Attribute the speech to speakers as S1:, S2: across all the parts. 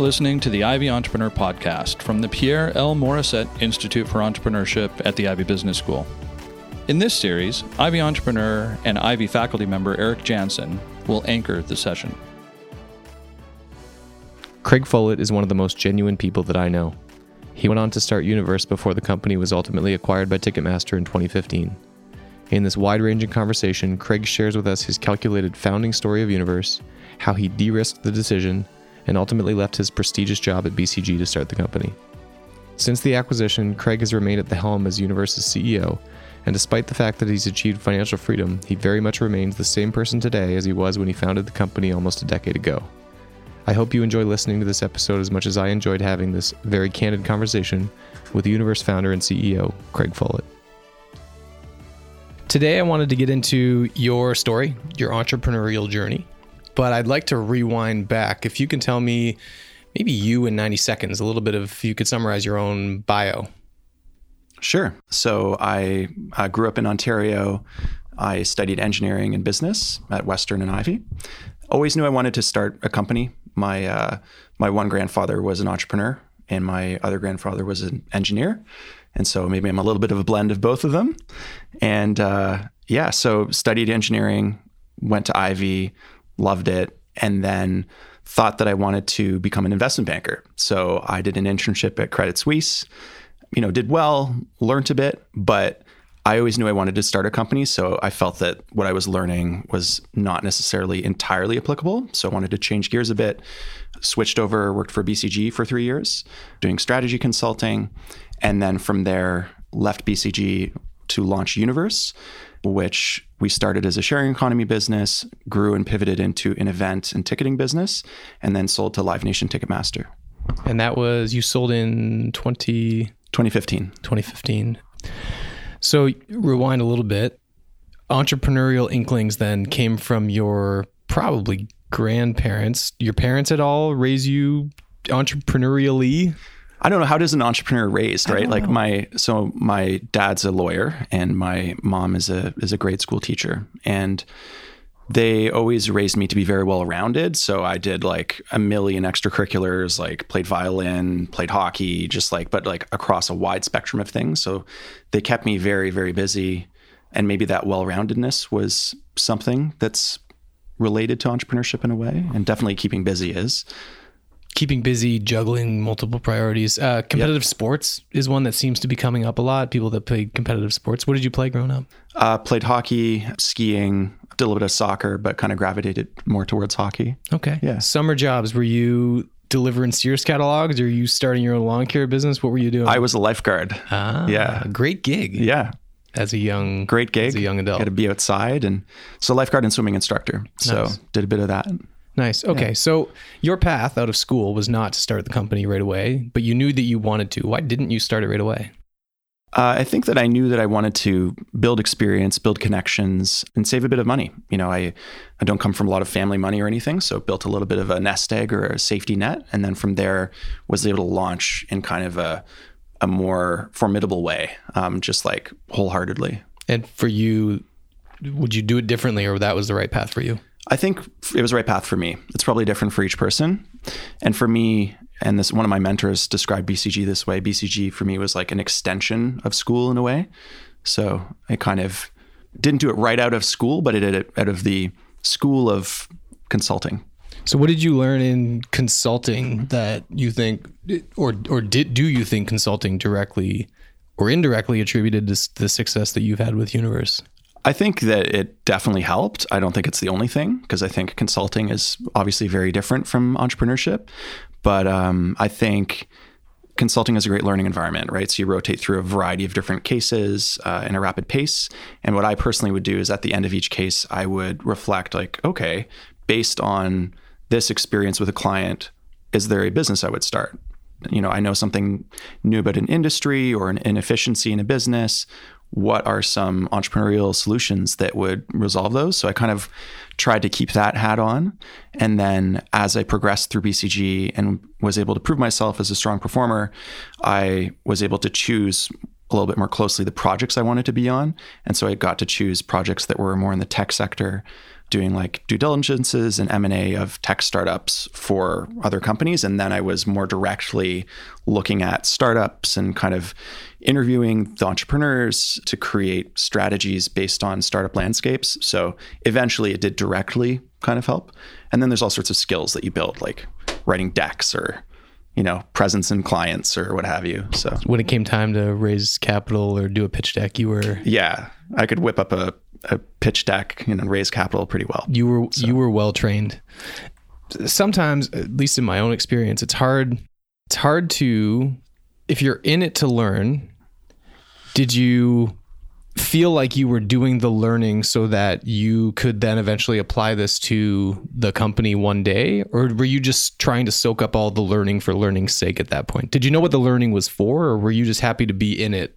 S1: are listening to the Ivey Entrepreneur Podcast from the Pierre L. Morissette Institute for Entrepreneurship at the Ivey Business School. In this series, Ivey Entrepreneur and Ivey faculty member Eric Janssen will anchor the session.
S2: Craig Follett is one of the most genuine people that I know. He went on to start Universe before the company was ultimately acquired by Ticketmaster in 2015. In this wide ranging conversation, Craig shares with us his calculated founding story of Universe, how he de risked the decision, and ultimately left his prestigious job at BCG to start the company. Since the acquisition, Craig has remained at the helm as Universe's CEO, and despite the fact that he's achieved financial freedom, he very much remains the same person today as he was when he founded the company almost a decade ago. I hope you enjoy listening to this episode as much as I enjoyed having this very candid conversation with Universe founder and CEO, Craig Follett.
S3: Today, I wanted to get into your story, your entrepreneurial journey, but I'd like to rewind back. If you can tell me, maybe you in 90 seconds, a little bit of, you could summarize your own bio.
S4: Sure. So I uh, grew up in Ontario. I studied engineering and business at Western and Ivey. Always knew I wanted to start a company. My uh, my one grandfather was an entrepreneur, and my other grandfather was an engineer, and so maybe I'm a little bit of a blend of both of them. And uh, yeah, so studied engineering, went to Ivey, loved it, and then thought that I wanted to become an investment banker. So I did an internship at Credit Suisse you know, did well, learned a bit, but I always knew I wanted to start a company. So I felt that what I was learning was not necessarily entirely applicable. So I wanted to change gears a bit, switched over, worked for BCG for three years, doing strategy consulting. And then from there, left BCG to launch Universe, which we started as a sharing economy business, grew and pivoted into an event and ticketing business, and then sold to Live Nation Ticketmaster.
S3: And that was, you sold in 20.
S4: 2015.
S3: 2015. So rewind a little bit. Entrepreneurial inklings then came from your probably grandparents. Your parents at all raise you entrepreneurially?
S4: I don't know how does an entrepreneur raised, right? Like know. my so my dad's a lawyer and my mom is a is a grade school teacher and they always raised me to be very well rounded. So I did like a million extracurriculars, like played violin, played hockey, just like, but like across a wide spectrum of things. So they kept me very, very busy. And maybe that well roundedness was something that's related to entrepreneurship in a way. And definitely keeping busy is.
S3: Keeping busy, juggling multiple priorities. Uh, competitive yep. sports is one that seems to be coming up a lot. People that play competitive sports. What did you play growing up?
S4: Uh, played hockey, skiing, did a little bit of soccer, but kind of gravitated more towards hockey.
S3: Okay.
S4: Yeah.
S3: Summer jobs. Were you delivering Sears catalogs or are you starting your own lawn care business? What were you doing?
S4: I was a lifeguard.
S3: Ah,
S4: yeah.
S3: Great gig.
S4: Yeah.
S3: As a young,
S4: great gig.
S3: As a young adult.
S4: Got to be outside. And so lifeguard and swimming instructor. So nice. did a bit of that.
S3: Nice. Okay. Yeah. So your path out of school was not to start the company right away, but you knew that you wanted to. Why didn't you start it right away?
S4: Uh, I think that I knew that I wanted to build experience, build connections, and save a bit of money. You know, I, I don't come from a lot of family money or anything, so built a little bit of a nest egg or a safety net, and then from there was able to launch in kind of a a more formidable way, um, just like wholeheartedly.
S3: And for you, would you do it differently, or that was the right path for you?
S4: I think it was the right path for me. It's probably different for each person, and for me, and this one of my mentors described BCG this way. BCG for me was like an extension of school in a way. So I kind of didn't do it right out of school, but it did it out of the school of consulting.
S3: So what did you learn in consulting that you think or or did do you think consulting directly or indirectly attributed to the success that you've had with Universe?
S4: I think that it definitely helped. I don't think it's the only thing because I think consulting is obviously very different from entrepreneurship. But um, I think consulting is a great learning environment, right? So you rotate through a variety of different cases uh, in a rapid pace. And what I personally would do is at the end of each case, I would reflect, like, okay, based on this experience with a client, is there a business I would start? You know, I know something new about an industry or an inefficiency in a business what are some entrepreneurial solutions that would resolve those. So I kind of tried to keep that hat on. And then as I progressed through BCG and was able to prove myself as a strong performer, I was able to choose a little bit more closely the projects I wanted to be on. And so I got to choose projects that were more in the tech sector, doing like due diligences and M&A of tech startups for other companies. And then I was more directly looking at startups and kind of interviewing the entrepreneurs to create strategies based on startup landscapes. So eventually it did directly kind of help. And then there's all sorts of skills that you build, like writing decks or you know, presence in clients or what have you. So
S3: when it came time to raise capital or do a pitch deck, you were
S4: yeah, I could whip up a, a pitch deck and raise capital pretty well.
S3: You were so. you were well trained. Sometimes, at least in my own experience, it's hard. It's hard to if you're in it to learn. Did you feel like you were doing the learning so that you could then eventually apply this to the company one day or were you just trying to soak up all the learning for learning's sake at that point did you know what the learning was for or were you just happy to be in it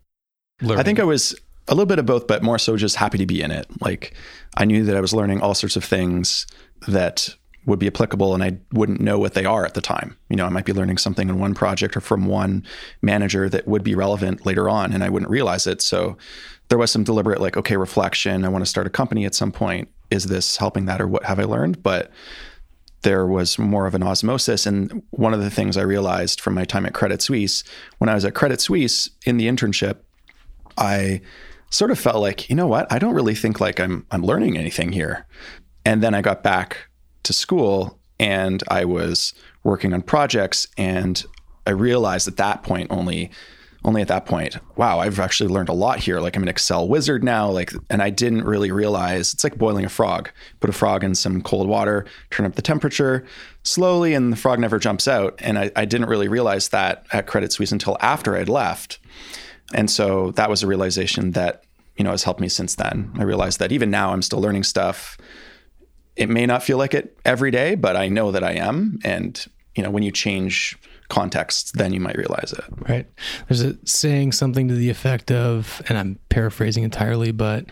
S4: learning? i think i was a little bit of both but more so just happy to be in it like i knew that i was learning all sorts of things that would be applicable and I wouldn't know what they are at the time. You know, I might be learning something in one project or from one manager that would be relevant later on and I wouldn't realize it. So there was some deliberate like okay reflection i want to start a company at some point is this helping that or what have i learned but there was more of an osmosis and one of the things i realized from my time at credit suisse when i was at credit suisse in the internship i sort of felt like you know what i don't really think like i'm i'm learning anything here and then i got back to school and i was working on projects and i realized at that point only only at that point, wow, I've actually learned a lot here. Like I'm an Excel wizard now. Like, and I didn't really realize it's like boiling a frog. Put a frog in some cold water, turn up the temperature slowly, and the frog never jumps out. And I, I didn't really realize that at Credit Suisse until after I'd left. And so that was a realization that, you know, has helped me since then. I realized that even now I'm still learning stuff. It may not feel like it every day, but I know that I am. And, you know, when you change context, then you might realize it.
S3: Right. There's a saying something to the effect of, and I'm paraphrasing entirely, but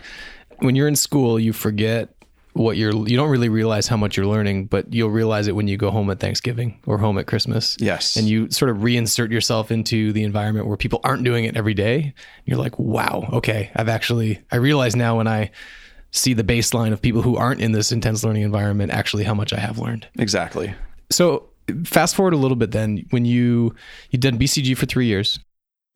S3: when you're in school, you forget what you're you don't really realize how much you're learning but you'll realize it when you go home at Thanksgiving or home at Christmas.
S4: Yes.
S3: And you sort of reinsert yourself into the environment where people aren't doing it every day. You're like, "Wow, okay, I've actually I realize now when I see the baseline of people who aren't in this intense learning environment actually how much I have learned."
S4: Exactly.
S3: So, fast forward a little bit then when you you did BCG for 3 years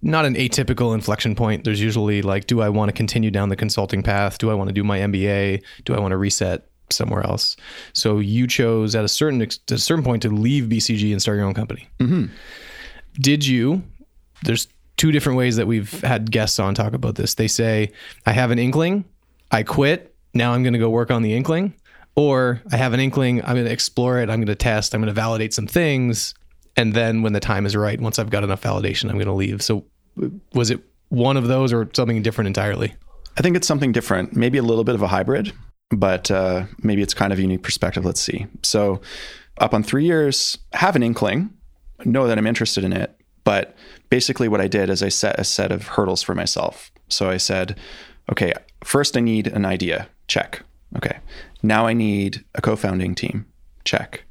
S3: not an atypical inflection point. There's usually like do I want to continue down the consulting path? Do I want to do my MBA do I want to reset somewhere else? So you chose at a certain at a certain point to leave BCG and start your own company.
S4: Mm-hmm.
S3: did you there's two different ways that we've had guests on talk about this. They say I have an inkling I quit now I'm going to go work on the inkling or I have an inkling, I'm going to explore it, I'm going to test, I'm going to validate some things. And then when the time is right, once I've got enough validation, I'm going to leave. So was it one of those or something different entirely?
S4: I think it's something different, maybe a little bit of a hybrid, but uh, maybe it's kind of a unique perspective. Let's see. So, up on three years, have an inkling, know that I'm interested in it. But basically, what I did is I set a set of hurdles for myself. So I said, okay, first I need an idea. Check. Okay. Now I need a co founding team. Check.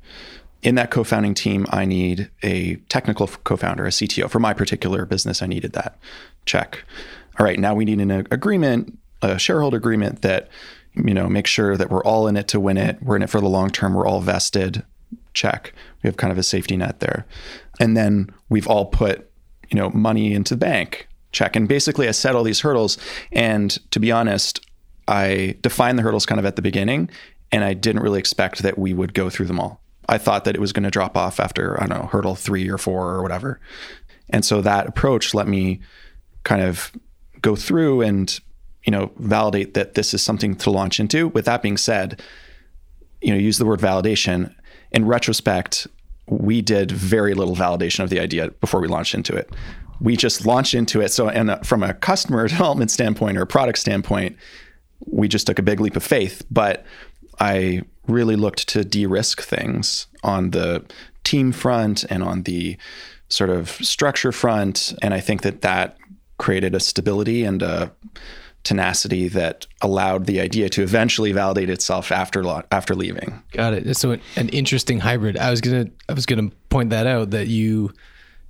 S4: In that co founding team, I need a technical co founder, a CTO. For my particular business, I needed that. Check. All right. Now we need an agreement, a shareholder agreement that, you know, make sure that we're all in it to win it. We're in it for the long term. We're all vested. Check. We have kind of a safety net there. And then we've all put, you know, money into the bank. Check. And basically, I set all these hurdles. And to be honest, I defined the hurdles kind of at the beginning, and I didn't really expect that we would go through them all. I thought that it was going to drop off after, I don't know, hurdle three or four or whatever. And so that approach let me kind of go through and, you know, validate that this is something to launch into. With that being said, you know, use the word validation. In retrospect, we did very little validation of the idea before we launched into it. We just launched into it. So, and uh, from a customer development standpoint or a product standpoint, we just took a big leap of faith. But I really looked to de risk things on the team front and on the sort of structure front. And I think that that created a stability and a tenacity that allowed the idea to eventually validate itself after after leaving.
S3: Got it. So an interesting hybrid. I was gonna I was gonna point that out that you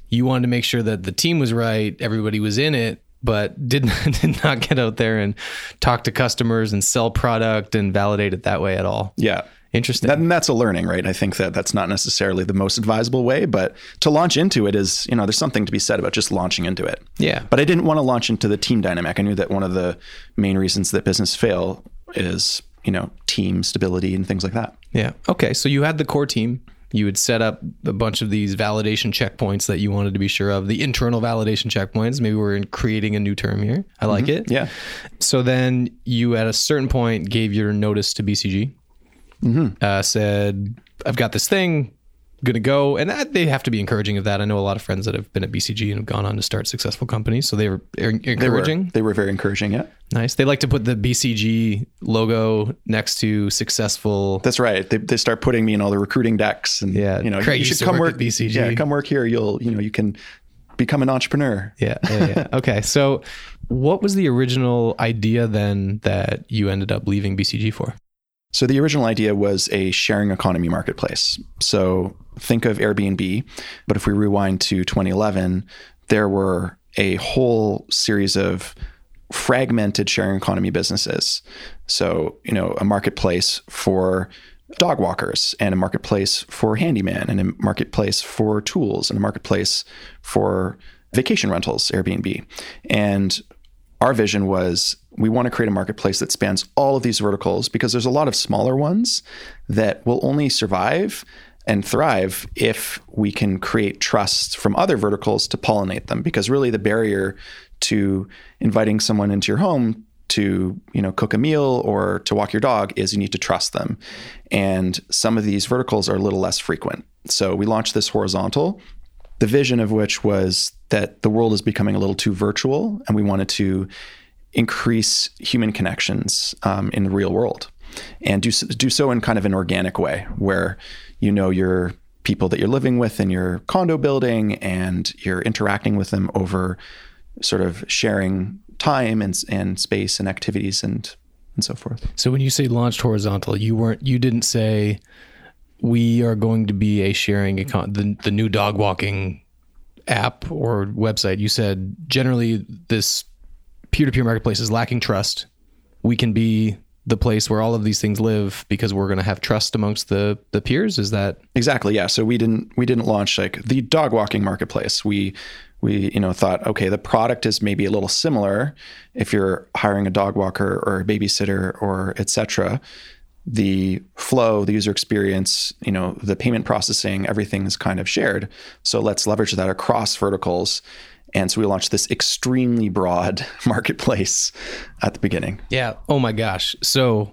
S3: you wanted to make sure that the team was right, everybody was in it, but did not, did not get out there and talk to customers and sell product and validate it that way at all.
S4: Yeah.
S3: Interesting.
S4: That, and that's a learning, right? I think that that's not necessarily the most advisable way, but to launch into it is, you know, there's something to be said about just launching into it.
S3: yeah.
S4: But I didn't want to launch into the team dynamic. I knew that one of the main reasons that business fail is, you know, team stability and things like that.
S3: Yeah. Okay. So you had the core team. You would set up a bunch of these validation checkpoints that you wanted to be sure of. The internal validation checkpoints. Maybe we're in creating a new term here. I like it.
S4: Yeah.
S3: So then you, at a certain point, gave your notice to BCG. Uh, said, "I've got this thing, gonna go." And that, they have to be encouraging of that. I know a lot of friends that have been at BCG and have gone on to start successful companies, so they were er-
S4: They were,
S3: encouraging.
S4: they were very encouraging. Yeah.
S3: nice. They like to put the BCG logo next to successful.
S4: That's right. They, they start putting me in all the recruiting decks and,
S3: Yeah.
S4: you know,
S3: Craig
S4: you should come
S3: work
S4: work,
S3: at BCG.
S4: Yeah. Come work here. You'll, you know, you can become an entrepreneur.
S3: Yeah, yeah, yeah. okay. So, what was the original idea then that you ended up leaving BCG for?
S4: So the original idea was a sharing economy marketplace. So think of Airbnb, but if we rewind to 2011, there were a whole series of fragmented sharing economy businesses. So, you know, a marketplace for dog walkers and a marketplace for handyman and a marketplace for tools and a marketplace for vacation rentals, Airbnb. And our vision was we want to create a marketplace that spans all of these verticals because there's a lot of smaller ones that will only survive and thrive if we can create trust from other verticals to pollinate them because really the barrier to inviting someone into your home to you know cook a meal or to walk your dog is you need to trust them. And some of these verticals are a little less frequent. So we launched this horizontal the vision of which was that the world is becoming a little too virtual and we wanted to increase human connections um, in the real world and do, so- do so in kind of an organic way where you know your people that you're living with in your condo building and you're interacting with them over sort of sharing time and, and space and activities and and so forth.
S3: So, when you say launched horizontal, you weren't, you didn't say we are going to be a sharing econ, the the new dog walking app or website. You said generally this peer to peer marketplace is lacking trust. We can be the place where all of these things live because we're going to have trust amongst the the peers. Is that
S4: Exactly. Yeah. So we didn't we didn't launch like the dog walking marketplace. We we you know thought okay the product is maybe a little similar if you're hiring a dog walker or a babysitter or etc. The flow, the user experience, you know, the payment processing, everything is kind of shared. So let's leverage that across verticals. And so we launched this extremely broad marketplace at the beginning.
S3: Yeah. Oh my gosh. So,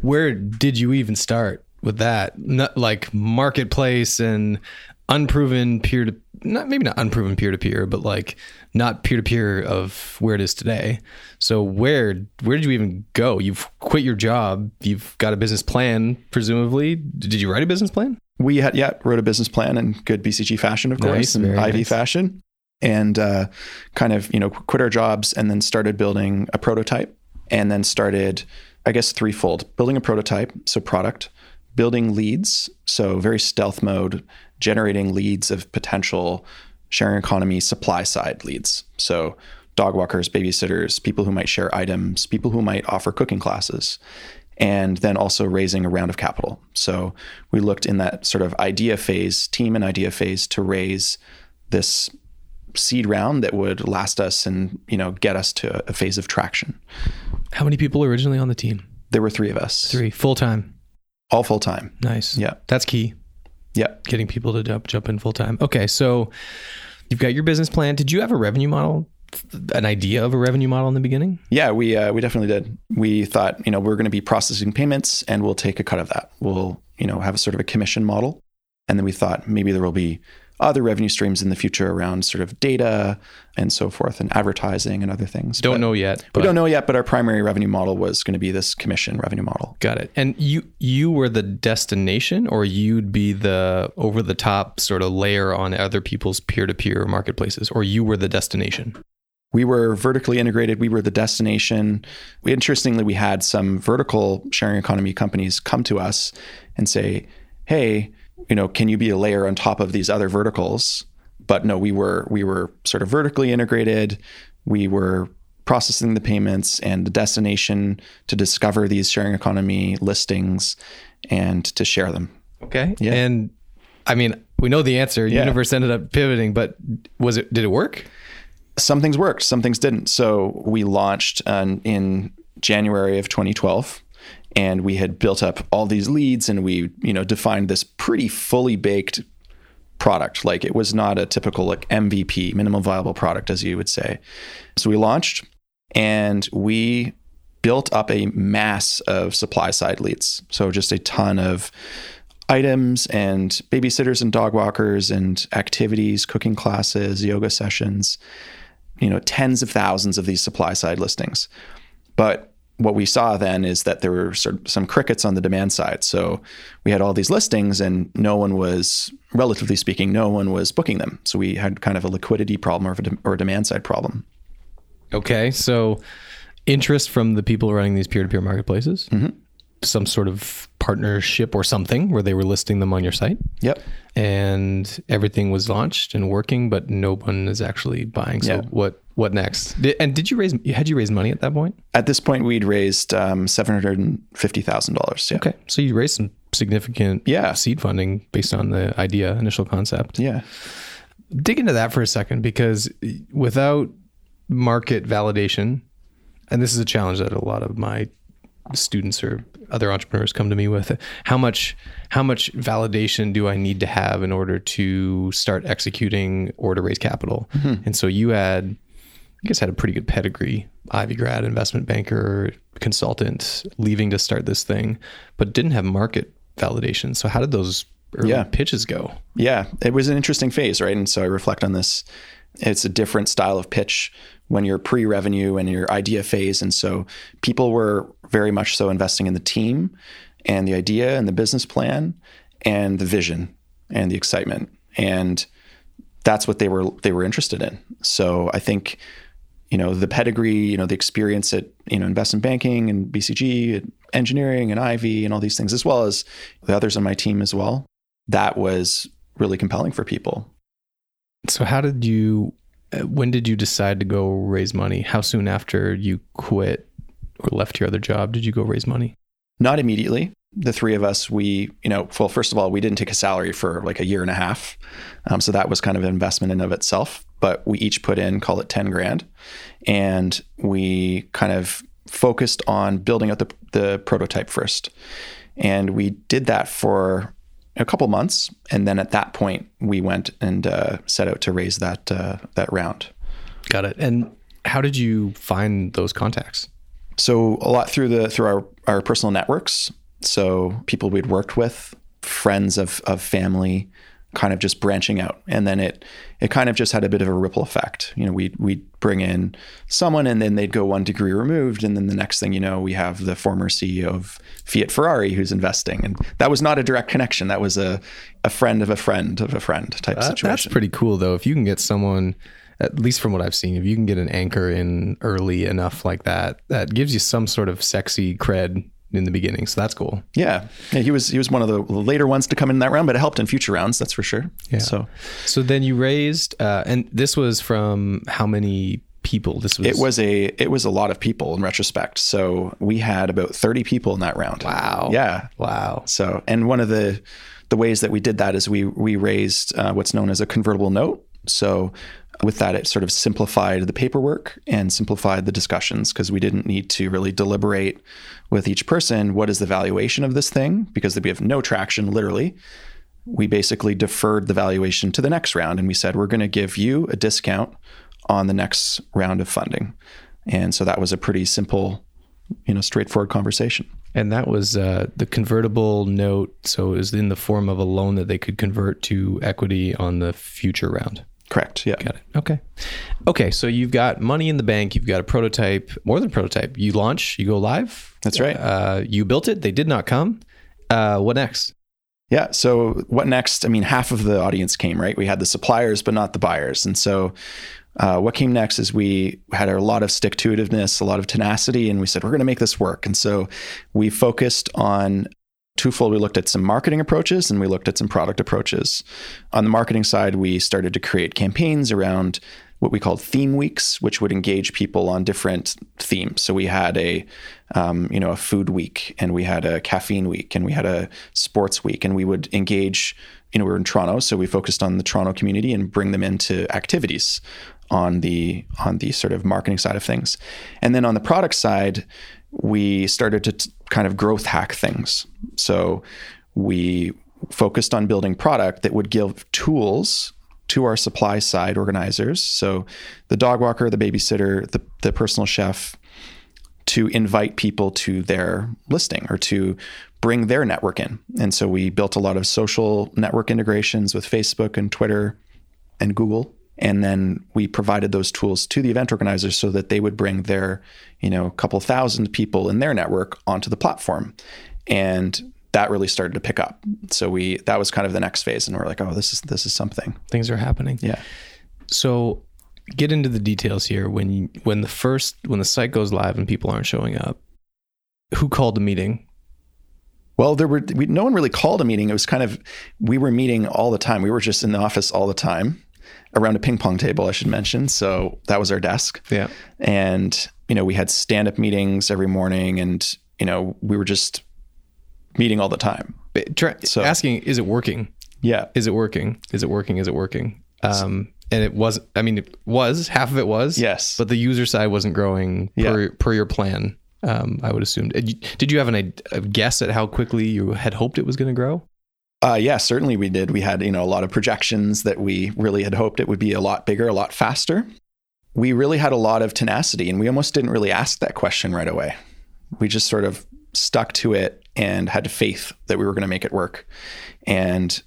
S3: where did you even start with that? Not like marketplace and unproven peer to not maybe not unproven peer to peer, but like not peer to peer of where it is today. So where where did you even go? You've quit your job. You've got a business plan, presumably. Did you write a business plan?
S4: we had yeah wrote a business plan in good BCG fashion, of
S3: Nice,
S4: course, and Ivey
S3: nice.
S4: fashion, and uh, kind of you know quit our jobs and then started building a prototype, and then started I guess threefold building a prototype, so product, building leads, so very stealth mode, generating leads of potential sharing economy supply side leads, so dog walkers, babysitters, people who might share items, people who might offer cooking classes and then also raising a round of capital. So we looked in that sort of idea phase, team and idea phase, to raise this seed round that would last us and you know get us to a phase of traction.
S3: How many people originally on the team?
S4: There were three of us,
S3: Three. Full time.
S4: all full time.
S3: Nice.
S4: Yeah.
S3: That's key.
S4: Yeah,
S3: Getting people to jump jump in full time. Okay, so you've got your business plan. Did you have a revenue model? An idea of a revenue model in the beginning?
S4: yeah, we uh, we definitely did. We thought you know we're going to be processing payments and we'll take a cut of that. We'll you know have a sort of a commission model, and then we thought maybe there will be other revenue streams in the future around sort of data and so forth and advertising and other things.
S3: Don't
S4: But-
S3: know yet.
S4: we don't know yet, but our primary revenue model was going to be this commission revenue model.
S3: Got it. And you you were the destination, or you'd be the over the top sort of layer on other people's peer to peer marketplaces, or you were the destination.
S4: We were vertically integrated. We were the destination. We, interestingly, we had some vertical sharing economy companies come to us and say, "Hey, you know, can you be a layer on top of these other verticals?" But no, we were we were sort of vertically integrated. we were processing the payments and the destination to discover these sharing economy listings and to share them.
S3: Okay.
S4: Yeah.
S3: And I mean, we know the answer.
S4: Yeah.
S3: Universe ended up pivoting, but was it? Did it work?
S4: Some things worked, some things didn't. So we launched um, in January of 2012 and we had built up all these leads and we you know defined this pretty fully baked product. Like it was not a typical like mvp minimum viable product as you would say. So we launched and we built up a mass of supply side leads. So just a ton of items and babysitters and dog walkers and activities cooking classes yoga sessions you know tens of thousands of these supply side listings. But what we saw then is that there were sort of some crickets on the demand side. So we had all these listings, and no one was, relatively speaking, no one was booking them. So we had kind of a liquidity problem or a, de- or a demand side problem.
S3: Okay. So interest from the people running these peer to peer marketplaces, mm-hmm. Some sort of partnership or something where they were listing them on your site.
S4: Yep.
S3: And everything was launched and working, but no one is actually buying. So
S4: Yeah.
S3: what what next? Did, and did you raise had you raised money at that point?
S4: At this point, we'd raised um, seven hundred and fifty thousand dollars. Yeah.
S3: Okay. So you raised some significant
S4: Yeah.
S3: seed funding based on the idea, initial concept.
S4: Yeah.
S3: dig into that for a second because without market validation, and this is a challenge that a lot of my students or other entrepreneurs come to me with how much how much validation do I need to have in order to start executing or to raise capital? Mm-hmm. And so you had I guess had a pretty good pedigree, Ivey grad, investment banker, consultant, leaving to start this thing, but didn't have market validation. So how did those early
S4: Yeah.
S3: pitches go?
S4: Yeah, it was an interesting phase, right? And so I reflect on this. It's a different style of pitch when you're pre-revenue and your idea phase, and so people were very much so investing in the team and the idea and the business plan and the vision and the excitement, and that's what they were they were interested in. So I think you know the pedigree, you know the experience at you know investment banking and BCG, and engineering and Ivey and all these things, as well as the others on my team as well. That was really compelling for people.
S3: So how did you when did you decide to go raise money? How soon after you quit or left your other job did you go raise money?
S4: Not immediately. The three of us, we, you know, well, first of all, we didn't take a salary for like a year and a half. Um, so that was kind of an investment in of itself. But we each put in, call it 10 grand. And we kind of focused on building out the, the prototype first. And we did that for a couple months. And then at that point, we went and uh, set out to raise that, uh, that round.
S3: Got it. And how did you find those contacts?
S4: So a lot through the through our, our personal networks. So people we'd worked with, friends of of family, kind of just branching out. And then it it kind of just had a bit of a ripple effect. You know, we we'd bring in someone and then they'd go one degree removed. And then the next thing you know, we have the former CEO of Fiat Ferrari who's investing. And that was not a direct connection. That was a a friend of a friend of a friend type
S3: That-
S4: situation.
S3: that's pretty cool though. If you can get someone at least from what I've seen, if you can get an anchor in early enough like that, that gives you some sort of sexy cred in the beginning. So that's cool.
S4: yeah. yeah, he was he was one of the later ones to come in that round, but it helped in future rounds, that's for sure.
S3: Yeah.
S4: So
S3: So then you raised, uh, and this was from how many people? This was
S4: It was a it was a lot of people in retrospect. So we had about 30 people in that round.
S3: Wow.
S4: Yeah.
S3: wow.
S4: So and one of the the ways that we did that is we we raised uh, what's known as a convertible note. So with that, it sort of simplified the paperwork and simplified the discussions because we didn't need to really deliberate with each person what is the valuation of this thing because we have no traction literally. We basically deferred the valuation to the next round and we said we're going to give you a discount on the next round of funding. And so that was a pretty simple, you know, straightforward conversation.
S3: And that was uh, the convertible note. So it was in the form of a loan that they could convert to equity on the future round.
S4: Correct. Yeah.
S3: Got it. Okay. Okay. So you've got money in the bank. You've got a prototype, more than prototype. You launch, you go live.
S4: That's right.
S3: Uh, you built it. They did not come. Uh, what next?
S4: Yeah. So what next? I mean, half of the audience came, right? We had the suppliers, but not the buyers. And so uh, what came next is we had a lot of stick to itiveness, a lot of tenacity, and we said, we're going to make this work. And so we focused on twofold. We looked at some marketing approaches and we looked at some product approaches. On the marketing side, we started to create campaigns around what we called theme weeks, which would engage people on different themes. So we had a, um, you know, a food week, and we had a caffeine week, and we had a sports week, and we would engage. You know, we were in Toronto, so we focused on the Toronto community and bring them into activities on the on the sort of marketing side of things, and then on the product side, we started to t- kind of growth hack things. So we focused on building product that would give tools to our supply side organizers. So the dog walker, the babysitter, the, the personal chef to invite people to their listing or to bring their network in. And so we built a lot of social network integrations with Facebook and Twitter and Google. And then we provided those tools to the event organizers so that they would bring their, you know, couple thousand people in their network onto the platform. And that really started to pick up. So we that was kind of the next phase, and we're like, oh, this is this is something.
S3: Things are happening.
S4: Yeah.
S3: So get into the details here. When you, when the first when the site goes live and people aren't showing up, who called the meeting?
S4: Well, there were we, no one really called a meeting. It was kind of we were meeting all the time. We were just in the office all the time around a ping pong table, I should mention. So that was our desk.
S3: Yeah.
S4: And you know, we had stand up meetings every morning, and you know, we were just meeting all the time.
S3: Try, so, asking, is it working?
S4: Yeah.
S3: Is it working? Is it working? Is it working? Um, and it was, I mean, it was, half of it was.
S4: Yes.
S3: But the user side wasn't growing
S4: Yeah.
S3: per, per your plan, um, I would assume. Did you, have an, a guess at how quickly you had hoped it was going to grow?
S4: Uh, yeah, certainly we did. We had you know a lot of projections that we really had hoped it would be a lot bigger, a lot faster. We really had a lot of tenacity, and we almost didn't really ask that question right away. We just sort of stuck to it and had faith that we were going to make it work, and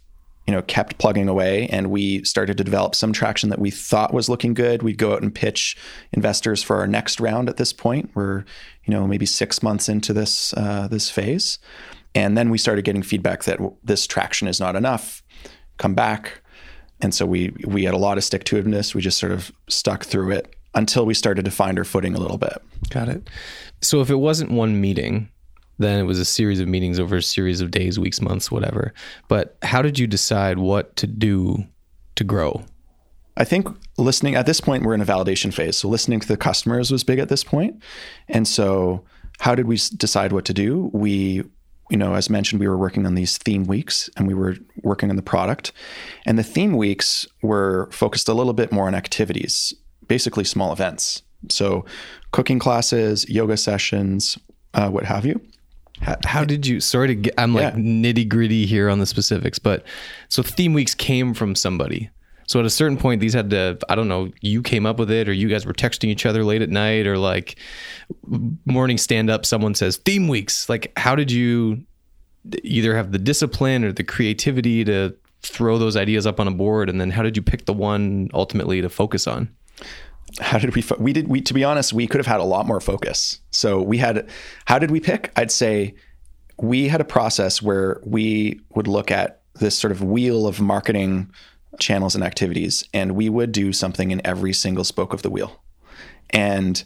S4: you know kept plugging away. And we started to develop some traction that we thought was looking good. We'd go out and pitch investors for our next round. At this point, we're you know maybe six months into this uh, this phase. And then we started getting feedback that this traction is not enough. Come back. And so we we had a lot of stick to itiveness. We just sort of stuck through it until we started to find our footing a little bit.
S3: Got it. So if it wasn't one meeting, then it was a series of meetings over a series of days, weeks, months, whatever. But how did you decide what to do to grow?
S4: I think listening at this point we're in a validation phase. So listening to the customers was big at this point. And so how did we decide what to do? We you know, as mentioned, we were working on these theme weeks and we were working on the product. And the theme weeks were focused a little bit more on activities, basically small events. So cooking classes, yoga sessions, uh, what have you.
S3: How, how did you? Sorry to get. I'm like
S4: Yeah.
S3: nitty gritty here on the specifics, but so theme weeks came from somebody. So at a certain point, these had to. I don't know. You came up with it, or you guys were texting each other late at night, or like morning stand up. Someone says theme weeks. Like, how did you either have the discipline or the creativity to throw those ideas up on a board, and then how did you pick the one ultimately to focus on?
S4: how did we fo- we did we to be honest we could have had a lot more focus so we had how did we pick i'd say we had a process where we would look at this sort of wheel of marketing channels and activities and we would do something in every single spoke of the wheel. And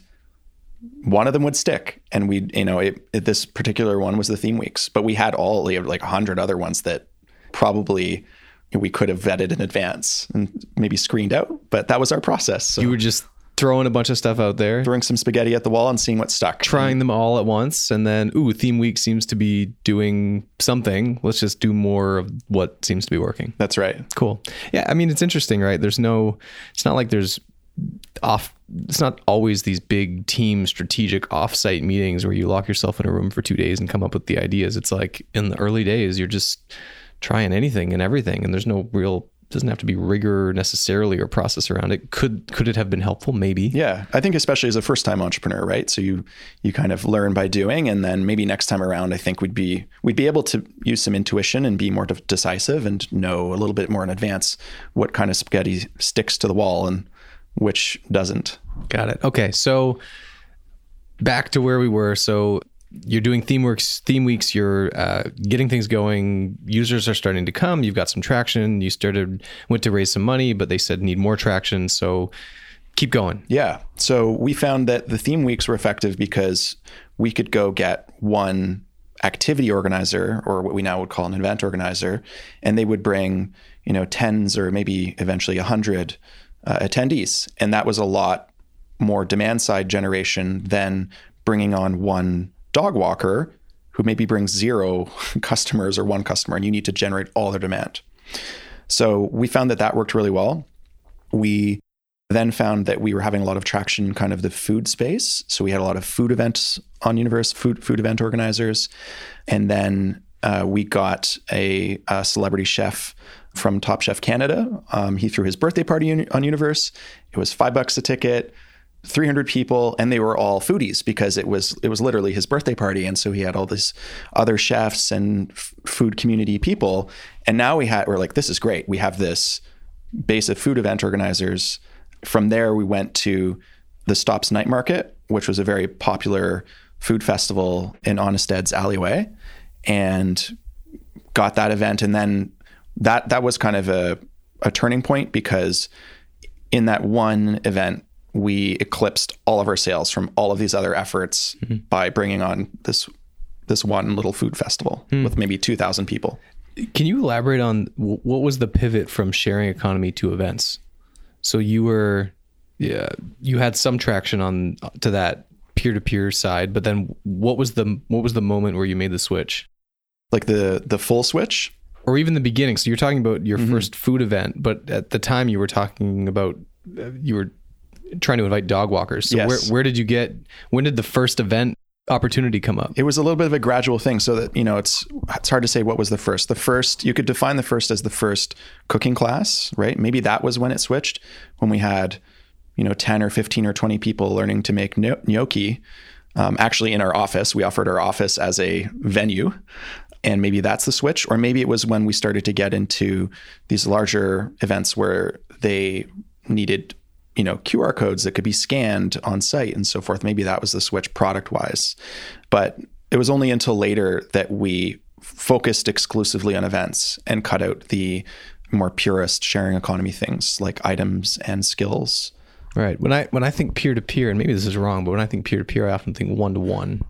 S4: one of them would stick and we you know it, it- this particular one was the theme weeks but we had all like 100 other ones that probably we could have vetted in advance and maybe screened out but that was our process so.
S3: You were just throwing a bunch of stuff out there,
S4: throwing some spaghetti at the wall and seeing what stuck.
S3: trying them all at once, and then ooh, theme week seems to be doing something. Let's just do more of what seems to be working.
S4: That's right.
S3: Cool. Yeah, I mean it's interesting, right? There's no it's not like there's off it's not always these big team strategic offsite meetings where you lock yourself in a room for 2 days and come up with the ideas. It's like in the early days you're just trying anything and everything and there's no real doesn't have to be rigor necessarily or process around it. Could could it have been helpful? Maybe.
S4: Yeah, I think especially as a first-time entrepreneur, right? So you you kind of learn by doing, and then maybe next time around, I think we'd be we'd be able to use some intuition and be more de- decisive and know a little bit more in advance what kind of spaghetti sticks to the wall and which doesn't.
S3: Got it. Okay, so back to where we were. So you're doing theme works, theme weeks. You're uh, getting things going. Users are starting to come. You've got some traction. You started went to raise some money, but they said need more traction. So keep going.
S4: Yeah. So we found that the theme weeks were effective because we could go get one activity organizer or what we now would call an event organizer, and they would bring, you know, tens or maybe eventually a hundred uh, attendees. And that was a lot more demand side generation than bringing on one dog walker who maybe brings zero customers or one customer, and you need to generate all their demand. So we found that that worked really well. We then found that we were having a lot of traction in kind of the food space. So we had a lot of food events on Universe, food food event organizers, and then uh, we got a, a, celebrity chef from Top Chef Canada. Um, he threw his birthday party on Universe. It was five bucks a ticket. 300 people and they were all foodies because it was it was literally his birthday party. And so he had all these other chefs and f- food community people. And now we had we're like this is great. We have this base of food event organizers. From there we went to the Stop's Night Market which was a very popular food festival in Honest Ed's alleyway and got that event. And then that that was kind of a, a turning point because in that one event we eclipsed all of our sales from all of these other efforts mm-hmm. by bringing on this this one little food festival mm. with maybe 2000 people
S3: can you elaborate on what was the pivot from sharing economy to events so you were yeah you had some traction on to that peer-to-peer side but then what was the what was the moment where you made the switch
S4: like the the full switch
S3: or even the beginning so you're talking about your mm-hmm. first food event but at the time you were talking about uh, you were trying to invite dog walkers. So yes. where where did you get? When did the first event opportunity come up?
S4: It was a little bit of a gradual thing. So that you know, it's it's hard to say what was the first. The first you could define the first as the first cooking class, right? Maybe that was when it switched when we had you know 10 or 15 or 20 people learning to make gnocchi. Um, actually, in our office, we offered our office as a venue. And maybe that's the switch, or maybe it was when we started to get into these larger events where they needed you know QR codes that could be scanned on site and so forth. Maybe that was the switch product wise, but it was only until later that we focused exclusively on events and cut out the more purist sharing economy things like items and skills.
S3: Right. When I when I think peer to peer, and maybe this is wrong, but when I think peer to peer, I often think one to one.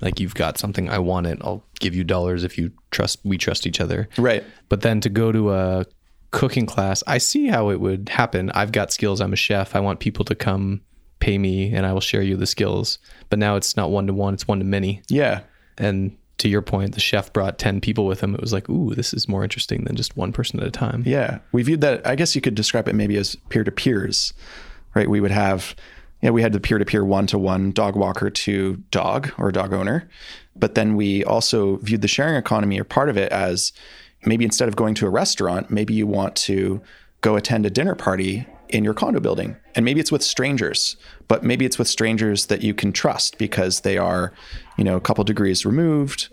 S3: Like you've got something, I want it. I'll give you dollars if you trust. We trust each other.
S4: Right.
S3: But then to go to a cooking class, I see how it would happen. I've got skills. I'm a chef. I want people to come pay me and I will share you the skills. But now it's not one to one, it's one to many.
S4: Yeah.
S3: And to your point, the chef brought 10 people with him. It was like, ooh, this is more interesting than just one person at a time.
S4: Yeah. We viewed that, I guess you could describe it maybe as peer to peers, right? We would have, yeah, we had the peer to peer one to one dog walker to dog or dog owner. But then we also viewed the sharing economy or part of it as maybe instead of going to a restaurant, maybe you want to go attend a dinner party in your condo building. And maybe it's with strangers, but maybe it's with strangers that you can trust because they are, you know, a couple degrees removed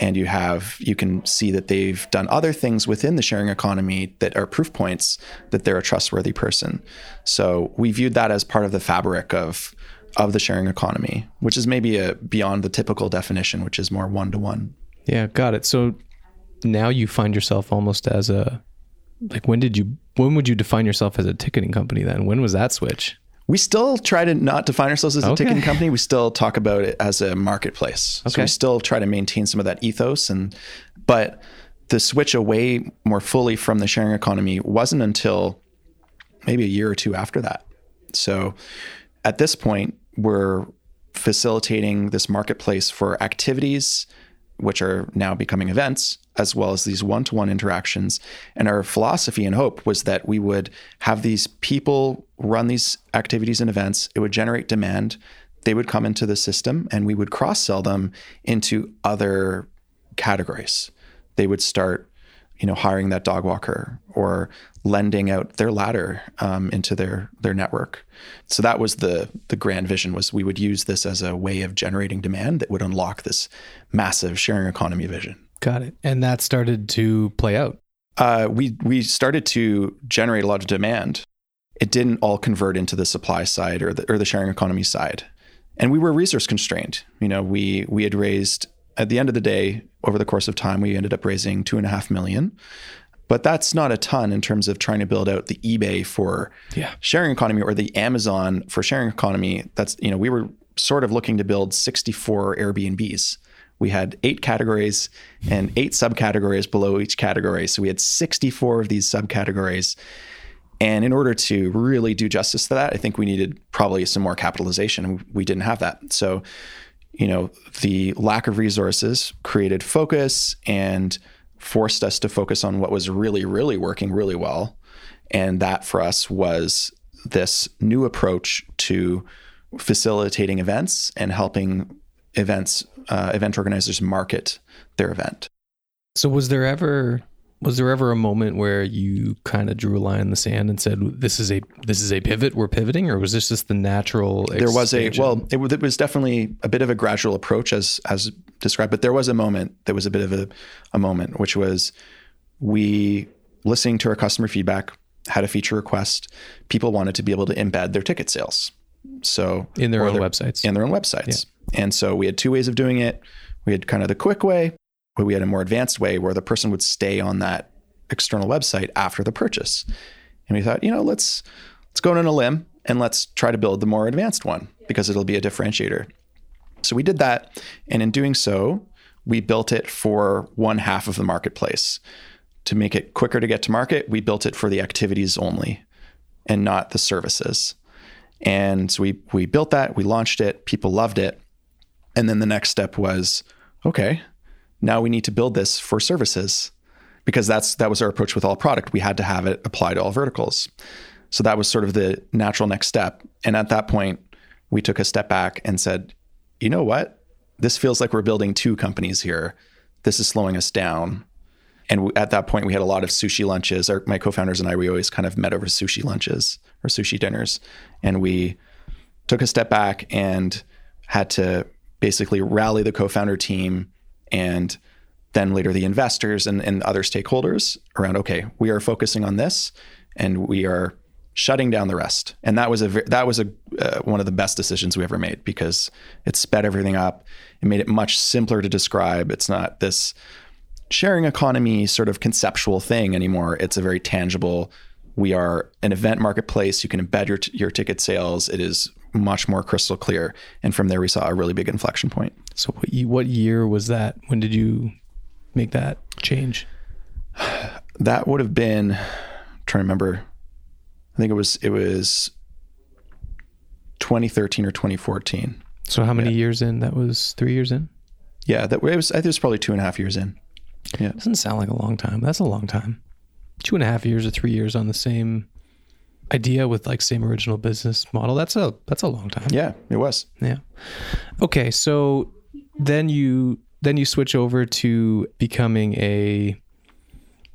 S4: and you have you can see that they've done other things within the sharing economy that are proof points that they're a trustworthy person. So we viewed that as part of the fabric of of the sharing economy, which is maybe a beyond the typical definition, which is more one to one.
S3: Yeah, got it. So now you find yourself almost as a like when did you when would you define yourself as a ticketing company then? When was that switch?
S4: We still try to not define ourselves as a okay. ticketing company. We still talk about it as a marketplace. Okay. So we still try to maintain some of that ethos and but the switch away more fully from the sharing economy wasn't until maybe a year or two after that. So at this point, we're facilitating this marketplace for activities which are now becoming events, as well as these one to one interactions. And our philosophy and hope was that we would have these people run these activities and events, it would generate demand. They would come into the system and we would cross sell them into other categories. They would start you know, hiring that dog walker or lending out their ladder um, into their their network. So that was the the grand vision was we would use this as a way of generating demand that would unlock this massive sharing economy vision.
S3: Got it. And that started to play out.
S4: Uh, we we started to generate a lot of demand. It didn't all convert into the supply side or the or the sharing economy side, and we were resource constrained. You know, we we had raised at the end of the day, over the course of time, we ended up raising two and a half million. But that's not a ton in terms of trying to build out the eBay for yeah. sharing economy or the Amazon for sharing economy. That's, you know, we were sort of looking to build 64 Airbnbs. We had eight categories and eight subcategories below each category. So we had 64 of these subcategories. And in order to really do justice to that, I think we needed probably some more capitalization. We didn't have that. So, you know, the lack of resources created focus and forced us to focus on what was really, really working really well. And that for us was this new approach to facilitating events and helping events uh, event organizers market their event.
S3: So was there ever was there ever a moment where you kind of drew a line in the sand and said this is a this is a pivot we're pivoting or was this just the natural
S4: there was a well it, it was definitely a bit of a gradual approach as as described but there was a moment there was a bit of a, a moment which was we listening to our customer feedback had a feature request. People wanted to be able to embed their ticket sales. So
S3: in their own websites.
S4: in their own websites. And so we had two ways of doing it. We had kind of the quick way we had a more advanced way where the person would stay on that external website after the purchase. And we thought, you know, let's let's go on a limb and let's try to build the more advanced one because it'll be a differentiator. So we did that, and in doing so, we built it for one half of the marketplace. To make it quicker to get to market, we built it for the activities only and not the services. And so we we built that, we launched it, people loved it. And then the next step was, okay, now we need to build this for services because that's that was our approach with all product. We had to have it apply to all verticals. So that was sort of the natural next step. And at that point we took a step back and said you know what? This feels like we're building two companies here. This is slowing us down. And at that point we had a lot of sushi lunches. Our, my co-founders and i we always kind of met over sushi lunches or sushi dinners. And we took a step back and had to basically rally the co-founder team and then later the investors and, and other stakeholders around okay we are focusing on this and we are shutting down the rest. And that was a that was a uh, one of the best decisions we ever made because it sped everything up. It made it much simpler to describe. It's not this sharing economy sort of conceptual thing anymore. It's a very tangible we are an event marketplace. You can embed your, t- your ticket sales. It is much more crystal clear and from there we saw a really big inflection point
S3: so what, what year was that? When did you make that change?
S4: that would have been I'm trying to remember i think it was it was 2013 or 2014
S3: So how many years in? That was three years in.
S4: yeah that it was i think it was probably two and a half years in Yeah,
S3: Doesn't sound like a long time. That's a long time. Two and a half years or three years on the same idea with like same original business model. That's a that's a long time.
S4: yeah it was
S3: Yeah. Okay, so then you then you switch over to becoming a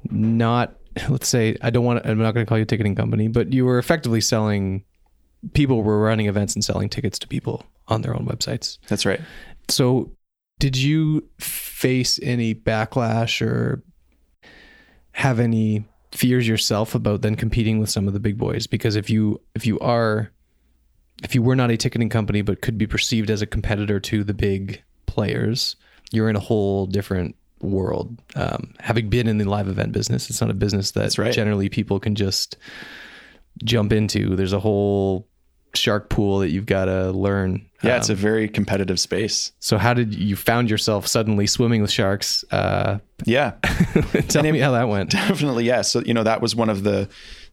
S3: not let's say I don't want to, I'm not going to call you a ticketing company, but you were effectively selling people were running events and selling tickets to people on their own websites.
S4: that's right
S3: So, did you face any backlash or have any fears yourself about then competing with some of the big boys? Because if you if you are if you were not a ticketing company but could be perceived as a competitor to the big players, you're in a whole different world. Um, having been in the live event business, it's not a business that
S4: right.
S3: generally people can just jump into. There's a whole shark pool that you've got to learn.
S4: yeah it's a very competitive space
S3: So how did you found yourself suddenly swimming with sharks? Uh,
S4: yeah
S3: tell me how that went.
S4: definitely yeah so you know that was one of the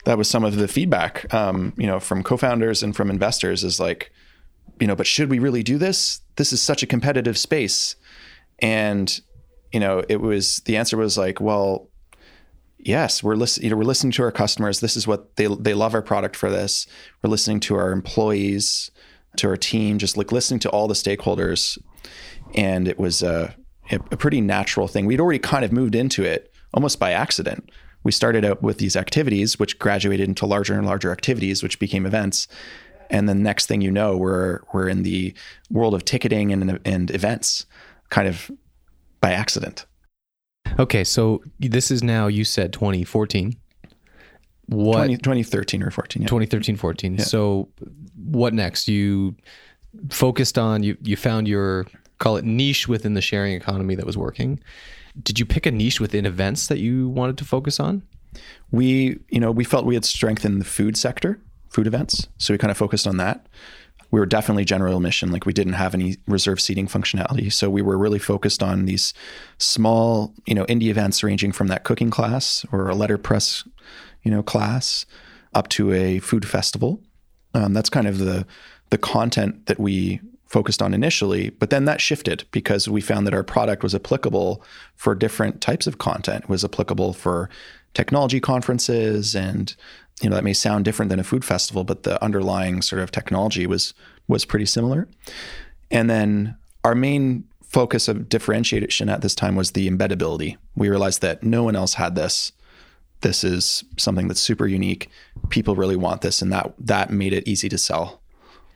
S4: that was some of the feedback um, you know from co-founders and from investors is like you know but should we really do this this is such a competitive space and you know it was the answer was like well yes we're listening you know we're listening to our customers. This is what they they love our product for this. We're listening to our employees to our team just like listening to all the stakeholders. And it was a, a pretty natural thing. We'd already kind of moved into it almost by accident. We started out with these activities which graduated into larger and larger activities which became events. And then next thing you know we're we're in the world of ticketing and and events kind of by accident
S3: Okay, so this is now you said 2014. What
S4: 20, 2013 or 14 yeah.
S3: 2013 14. So what next? You focused on you you found your call it niche within the sharing economy that was working. Did you pick a niche within events that you wanted to focus on?
S4: we you know we felt we had strength in the food sector food events so we kind of focused on that we were definitely general admission like we didn't have any reserve seating functionality so we were really focused on these small you know indie events ranging from that cooking class or a letterpress you know class up to a food festival. Um, that's kind of the the content that we focused on initially, but then that shifted because we found that our product was applicable for different types of content. It was applicable for technology conferences and you know that may sound different than a food festival, but the underlying sort of technology was was pretty similar. And then our main focus of differentiation at this time was the embeddability. We realized that no one else had this. This is something that's super unique. People really want this, and that that made it easy to sell.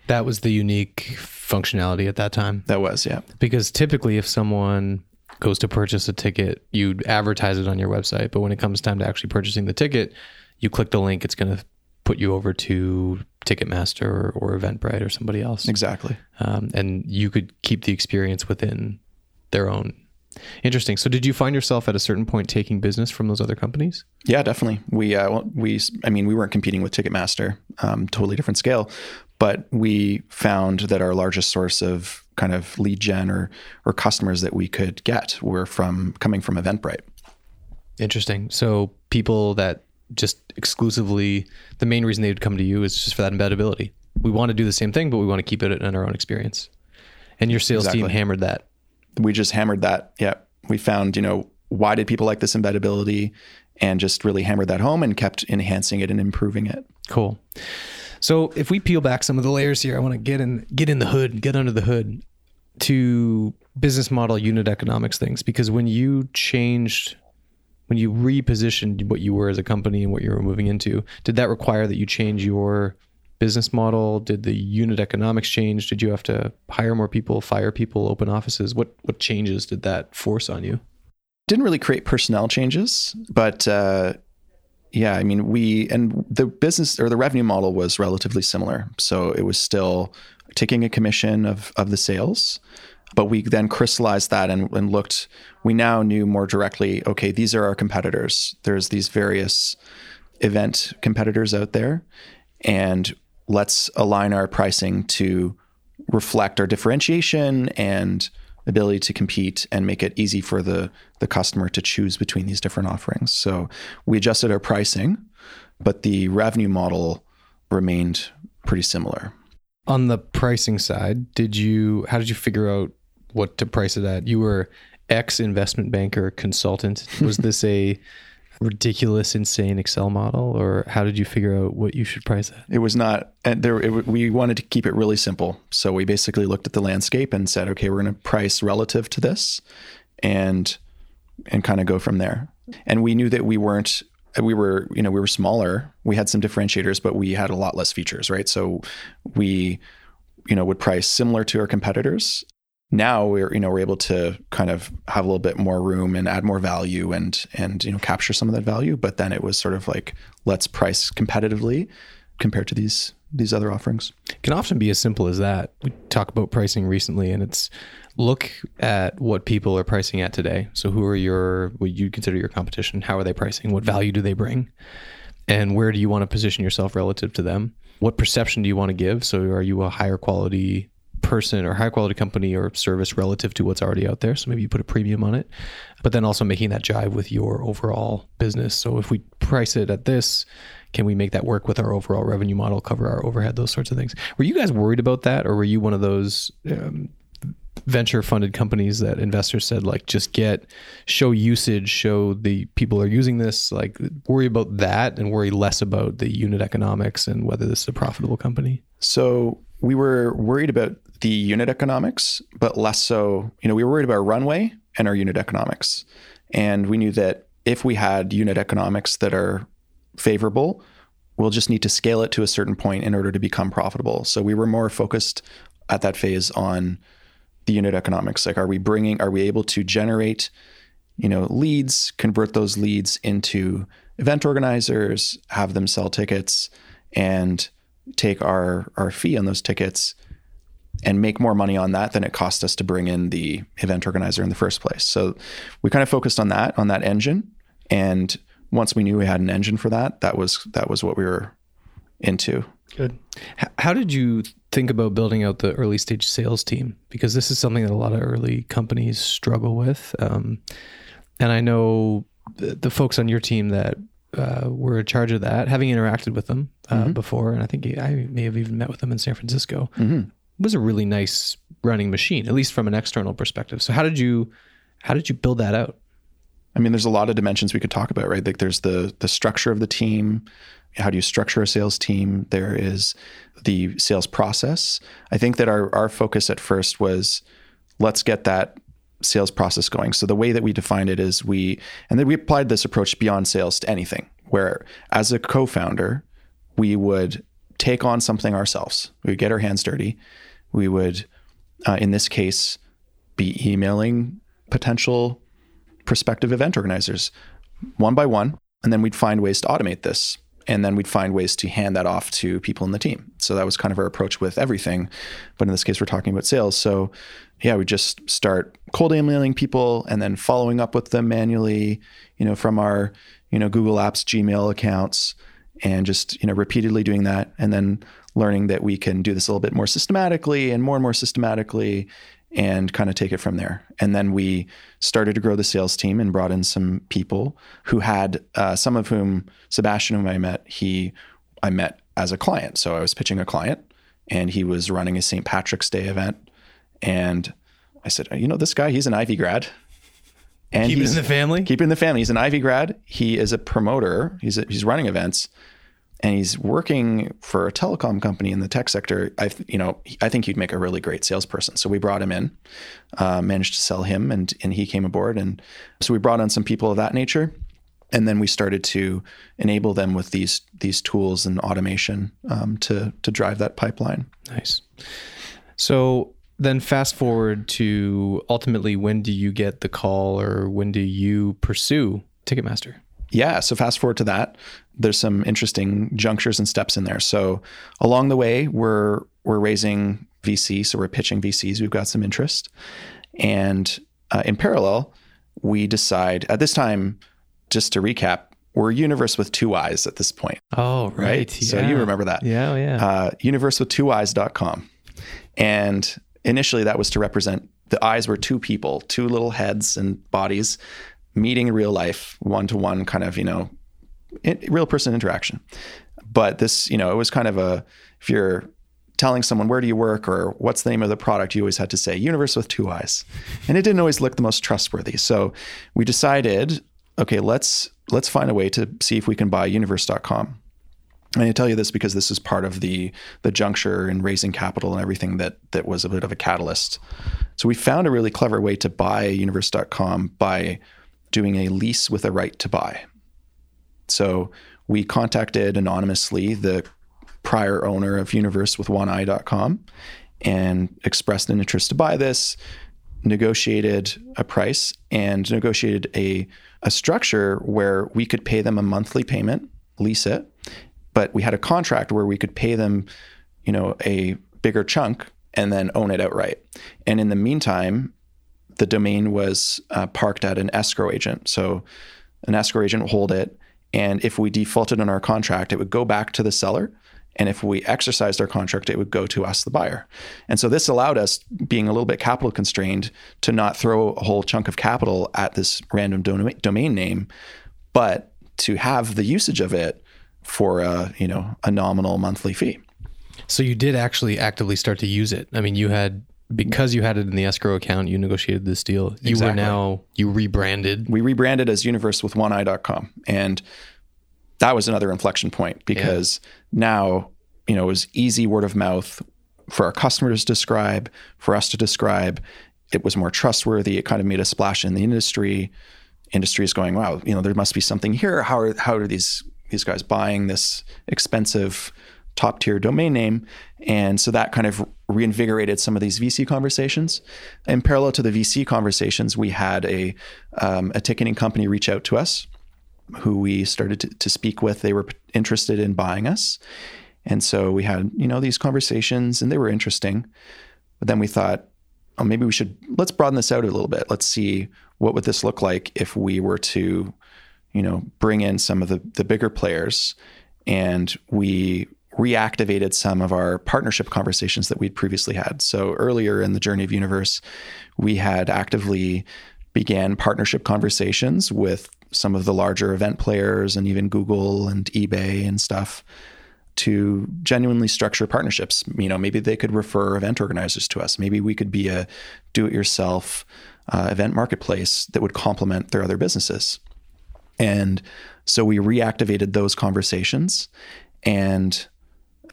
S3: That was the unique functionality at that time.
S4: That was, yeah.
S3: Because typically, if someone goes to purchase a ticket, you'd advertise it on your website. But when it comes time to actually purchasing the ticket, you click the link, it's going to put you over to Ticketmaster or, or Eventbrite or somebody else.
S4: Exactly.
S3: Um, and you could keep the experience within their own. Interesting. So, did you find yourself at a certain point taking business from those other companies?
S4: Yeah, definitely. We, uh, we, I mean, we weren't competing with Ticketmaster, um, totally different scale, but we found that our largest source of kind of lead gen or or customers that we could get were from coming from Eventbrite.
S3: Interesting. So, people that just exclusively the main reason they would come to you is just for that embeddability. We want to do the same thing, but we want to keep it in our own experience. And your sales
S4: Exactly.
S3: team hammered that.
S4: We just hammered that. Yeah, we found you know why did people like this embeddability, and just really hammered that home and kept enhancing it and improving it.
S3: Cool. So if we peel back some of the layers here, I want to get in get in the hood, get under the hood to business model unit economics things because when you changed when you repositioned what you were as a company and what you were moving into, did that require that you change your business model? Did the unit economics change? Did you have to hire more people, fire people, open offices? What what changes did that force on you?
S4: didn't really create personnel changes, but uh, yeah, I mean, we and the business or the revenue model was relatively similar. So it was still taking a commission of of the sales, but we then crystallized that and, and looked. We now knew more directly. Okay, these are our competitors. There's these various event competitors out there, and let's align our pricing to reflect our differentiation and ability to compete and make it easy for the the customer to choose between these different offerings. So we adjusted our pricing, but the revenue model remained pretty similar.
S3: On the pricing side, did you how did you figure out what to price it at? You were ex investment banker consultant. Was this a ridiculous, insane Excel model, or how did you figure out what you should price at?
S4: It was not, and there it, we wanted to keep it really simple. So we basically looked at the landscape and said, okay, we're going to price relative to this, and and kind of go from there. And we knew that we weren't. Uh, we were, you know, we were smaller. We had some differentiators, but we had a lot less features, right? So we, you know, would price similar to our competitors. Now we're, you know, we're able to kind of have a little bit more room and add more value and and you know capture some of that value. But then it was sort of like let's price competitively compared to these these other offerings.
S3: It can often be as simple as that. We talk about pricing recently, and it's look at what people are pricing at today. So, who are your what you consider your competition? How are they pricing? What value do they bring? And where do you want to position yourself relative to them? What perception do you want to give? So, are you a higher quality person or high quality company or service relative to what's already out there? So, maybe you put a premium on it, but then also making that jive with your overall business. So, if we price it at this, can we make that work with our overall revenue model, cover our overhead, those sorts of things? Were you guys worried about that, or were you one of those um, venture funded companies that investors said like just get show usage, show the people are using this, like worry about that and worry less about the unit economics and whether this is a profitable company?
S4: So we were worried about the unit economics, but less so, you know, we were worried about our runway and our unit economics. And we knew that if we had unit economics that are favorable, we'll just need to scale it to a certain point in order to become profitable. So we were more focused at that phase on the unit economics. Like, are we bringing, are we able to generate, you know, leads, convert those leads into event organizers, have them sell tickets, and take our our fee on those tickets and make more money on that than it cost us to bring in the event organizer in the first place. So we kind of focused on that, on that engine. And once we knew we had an engine for that, that was that was what we were into.
S3: Good. How did you think about building out the early stage sales team? Because this is something that a lot of early companies struggle with. Um, and I know the, the folks on your team that uh, were in charge of that, having interacted with them uh,
S4: Mm-hmm.
S3: before, and I think I may have even met with them in San Francisco.
S4: Mm-hmm.
S3: Was a really nice running machine, at least from an external perspective. So how did you how did you build that out?
S4: I mean, there's a lot of dimensions we could talk about, right? Like there's the the structure of the team. How do you structure a sales team? There is the sales process. I think that our our focus at first was let's get that sales process going. So the way that we defined it is we and then we applied this approach beyond sales to anything. Where as a co-founder, we would take on something ourselves. We would get our hands dirty. We would, uh, in this case, be emailing potential prospective event organizers one by one. And then we'd find ways to automate this. And then we'd find ways to hand that off to people in the team. So that was kind of our approach with everything. But in this case, we're talking about sales. So yeah, we just start cold emailing people and then following up with them manually, you know, from our, you know, Google Apps, Gmail accounts, and just, you know, repeatedly doing that. And then learning that we can do this a little bit more systematically and more and more systematically and kind of take it from there. And then we started to grow the sales team and brought in some people who had uh, some of whom Sebastian, whom I met, he I met as a client. So I was pitching a client, and he was running a St. Patrick's Day event, and I said, you know, this guy, he's an Ivey grad. And
S3: Keep
S4: he's
S3: in the family.
S4: keep in the family. He's an Ivey grad. He is a promoter. He's a, he's running events, and he's working for a telecom company in the tech sector. I you know I think he'd make a really great salesperson. So we brought him in, uh, managed to sell him, and and he came aboard. And so we brought on some people of that nature, and then we started to enable them with these these tools and automation um, to to drive that pipeline.
S3: Nice. So then fast forward to ultimately when do you get the call or when do you pursue Ticketmaster?
S4: Yeah, so fast forward to that. There's some interesting junctures and steps in there. So along the way, we're we're raising VC, so we're pitching VCs. We've got some interest, and uh, in parallel, we decide at this time. Just to recap, we're universe with two eyes at this point,
S3: Oh,
S4: right? So you remember that.
S3: Yeah, yeah.
S4: Uh, universewith2eyes.com. And initially, that was to represent the eyes were two people, two little heads and bodies meeting real life, one to one kind of, you know, in, real person interaction. But this, you know, it was kind of a, if you're telling someone, where do you work or what's the name of the product, you always had to say universe with two eyes. And it didn't always look the most trustworthy. So we decided, okay, let's, let's find a way to see if we can buy universe.com. And I tell you this because this is part of the the juncture and raising capital and everything that that was a bit of a catalyst. So we found a really clever way to buy universe.com by doing a lease with a right to buy. So we contacted anonymously the prior owner of universe with oneeye.com and expressed an interest to buy this, negotiated a price and negotiated a a structure where we could pay them a monthly payment, lease it, but we had a contract where we could pay them, you know, a bigger chunk and then own it outright. And in the meantime, the domain was uh, parked at an escrow agent. So an escrow agent would hold it. And if we defaulted on our contract, it would go back to the seller. And if we exercised our contract, it would go to us, the buyer. And so this allowed us, being a little bit capital constrained, to not throw a whole chunk of capital at this random dom- domain name, but to have the usage of it for a you know a nominal monthly fee.
S3: So you did actually actively start to use it. I mean, you had because you had it in the escrow account, you negotiated this deal. You were now you rebranded.
S4: We rebranded as universewithoneeye.com. And that was another inflection point because now, you know, it was easy word of mouth for our customers to describe, for us to describe. It was more trustworthy. It kind of made a splash in the industry. Industry is going, wow, you know, there must be something here. How are how are these these guys buying this expensive top tier domain name? And so that kind of reinvigorated some of these VC conversations. In parallel to the VC conversations, we had a um, a ticketing company reach out to us who we started to, to speak with. They were interested in buying us. And so we had, you know, these conversations and they were interesting. But then we thought, oh, maybe we should let's broaden this out a little bit. Let's see what would this look like if we were to, you know, bring in some of the the bigger players and we reactivated some of our partnership conversations that we'd previously had. So earlier in the journey of universe, we had actively began partnership conversations with some of the larger event players and even Google and eBay and stuff to genuinely structure partnerships. You know, maybe they could refer event organizers to us. Maybe we could be a do-it-yourself uh, event marketplace that would complement their other businesses. And so we reactivated those conversations and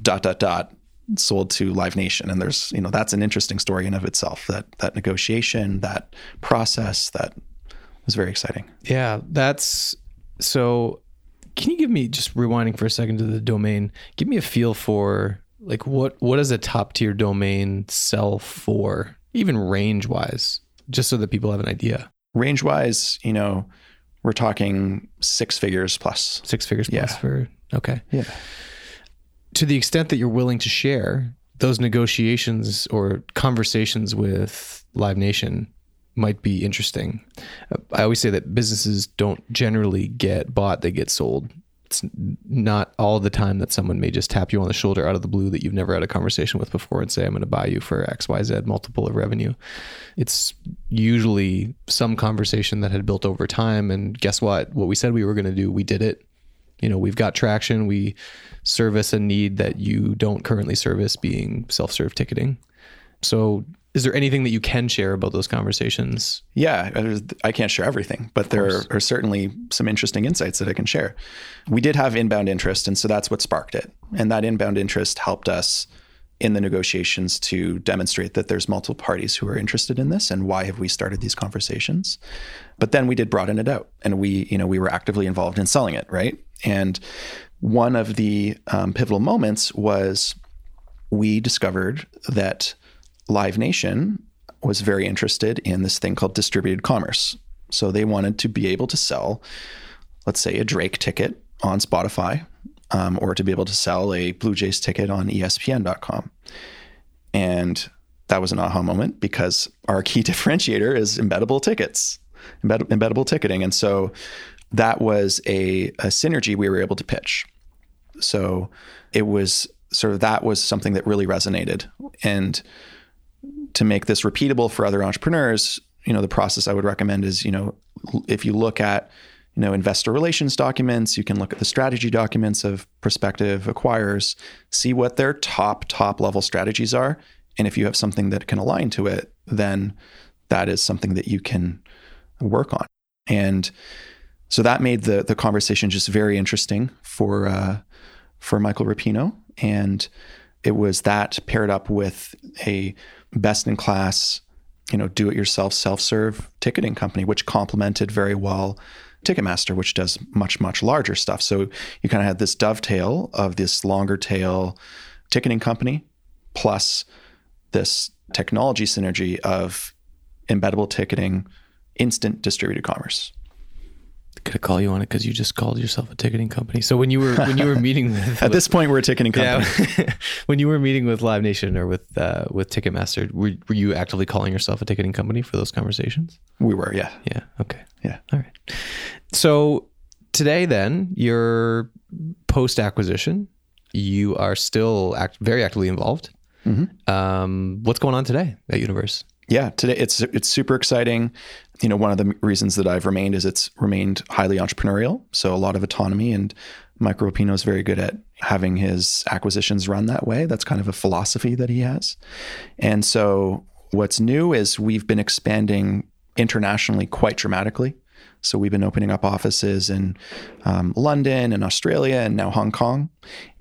S4: dot dot dot sold to Live Nation. And there's, you know, that's an interesting story in of itself. That that negotiation, that process, that was very exciting.
S3: Yeah, that's so can you give me just rewinding for a second to the domain? Give me a feel for like what what does a top tier domain sell for, even range wise, just so that people have an idea.
S4: Range wise, you know, we're talking six figures plus.
S3: Six figures plus
S4: Yeah.
S3: for okay.
S4: Yeah.
S3: To the extent that you're willing to share, those negotiations or conversations with Live Nation might be interesting. I always say that businesses don't generally get bought, they get sold. It's not all the time that someone may just tap you on the shoulder out of the blue that you've never had a conversation with before and say, I'm going to buy you for XYZ multiple of revenue. It's usually some conversation that had built over time. And guess what? What we said we were going to do, we did it. You know, we've got traction. We service a need that you don't currently service, being self serve ticketing. So, is there anything that you can share about those conversations?
S4: Yeah, I can't share everything, but there are certainly some interesting insights that I can share. We did have inbound interest, and so that's what sparked it. And that inbound interest helped us in the negotiations to demonstrate that there's multiple parties who are interested in this and why have we started these conversations. But then we did broaden it out, and we, you know, we were actively involved in selling it, right? And one of the um, pivotal moments was we discovered that Live Nation was very interested in this thing called distributed commerce. So they wanted to be able to sell, let's say, a Drake ticket on Spotify, um, or to be able to sell a Blue Jays ticket on ESPN.com. And that was an aha moment because our key differentiator is embeddable tickets, embed- embeddable ticketing. And so that was a, a synergy we were able to pitch. So it was sort of that was something that really resonated. And to make this repeatable for other entrepreneurs, you know, the process I would recommend is, you know, if you look at, you know, investor relations documents, you can look at the strategy documents of prospective acquirers, see what their top, top level strategies are. And if you have something that can align to it, then that is something that you can work on. And so that made the the conversation just very interesting for uh, for Michael Rapino. And it was that paired up with a best in class, you know, do it yourself self serve ticketing company, which complemented very well Ticketmaster, which does much, much larger stuff. So you kind of had this dovetail of this longer tail ticketing company plus this technology synergy of embeddable ticketing, instant distributed commerce.
S3: Could I call you on it because you just called yourself a ticketing company? So when you were when you were meeting with,
S4: At this point, we're a ticketing company.
S3: yeah, when you were meeting with Live Nation or with uh, with Ticketmaster, were, were you actively calling yourself a ticketing company for those conversations?
S4: We were, yeah.
S3: Yeah. Okay.
S4: Yeah.
S3: All right. So today, then, you're post acquisition. You are still act- very actively involved. Um, what's going on today at Universe?
S4: Yeah today it's it's super exciting. You know one of the reasons that i've remained is it's remained highly entrepreneurial so a lot of autonomy and Michael Rapino is very good at having his acquisitions run that way. That's kind of a philosophy that he has. And so what's new is we've been expanding internationally quite dramatically so we've been opening up offices in um, London and Australia and now Hong Kong.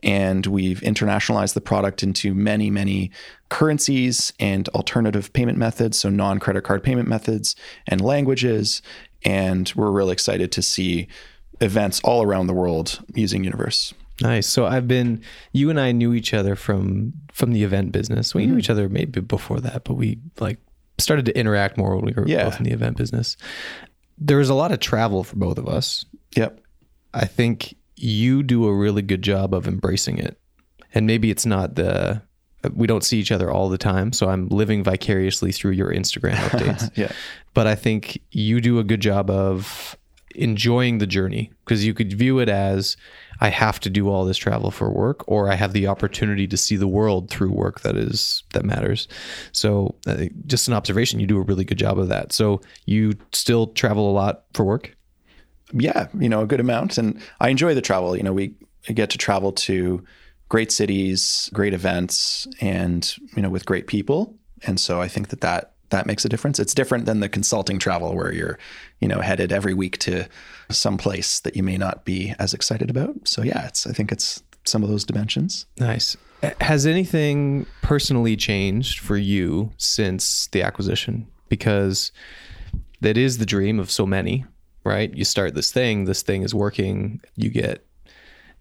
S4: And we've internationalized the product into many, many currencies and alternative payment methods, so non credit card payment methods and languages. And we're really excited to see events all around the world using Universe.
S3: Nice. So I've been. You and I knew each other from from the event business. We knew each other maybe before that, but we like started to interact more when we were
S4: Yeah.
S3: both in the event business. There was a lot of travel for both of us.
S4: Yep.
S3: I think you do a really good job of embracing it. And maybe it's not the we don't see each other all the time, so I'm living vicariously through your Instagram updates.
S4: Yeah.
S3: But I think you do a good job of enjoying the journey because you could view it as I have to do all this travel for work or I have the opportunity to see the world through work that is that matters. So uh, just an observation you do a really good job of that. So you still travel a lot for work?
S4: Yeah, you know, a good amount and I enjoy the travel. You know, we get to travel to great cities, great events and you know with great people. And so I think that that that makes a difference. It's different than the consulting travel where you're, you know, headed every week to some place that you may not be as excited about. So yeah, it's I think it's some of those dimensions.
S3: Nice. Has anything personally changed for you since the acquisition? Because that is the dream of so many, right? You start this thing, this thing is working, you get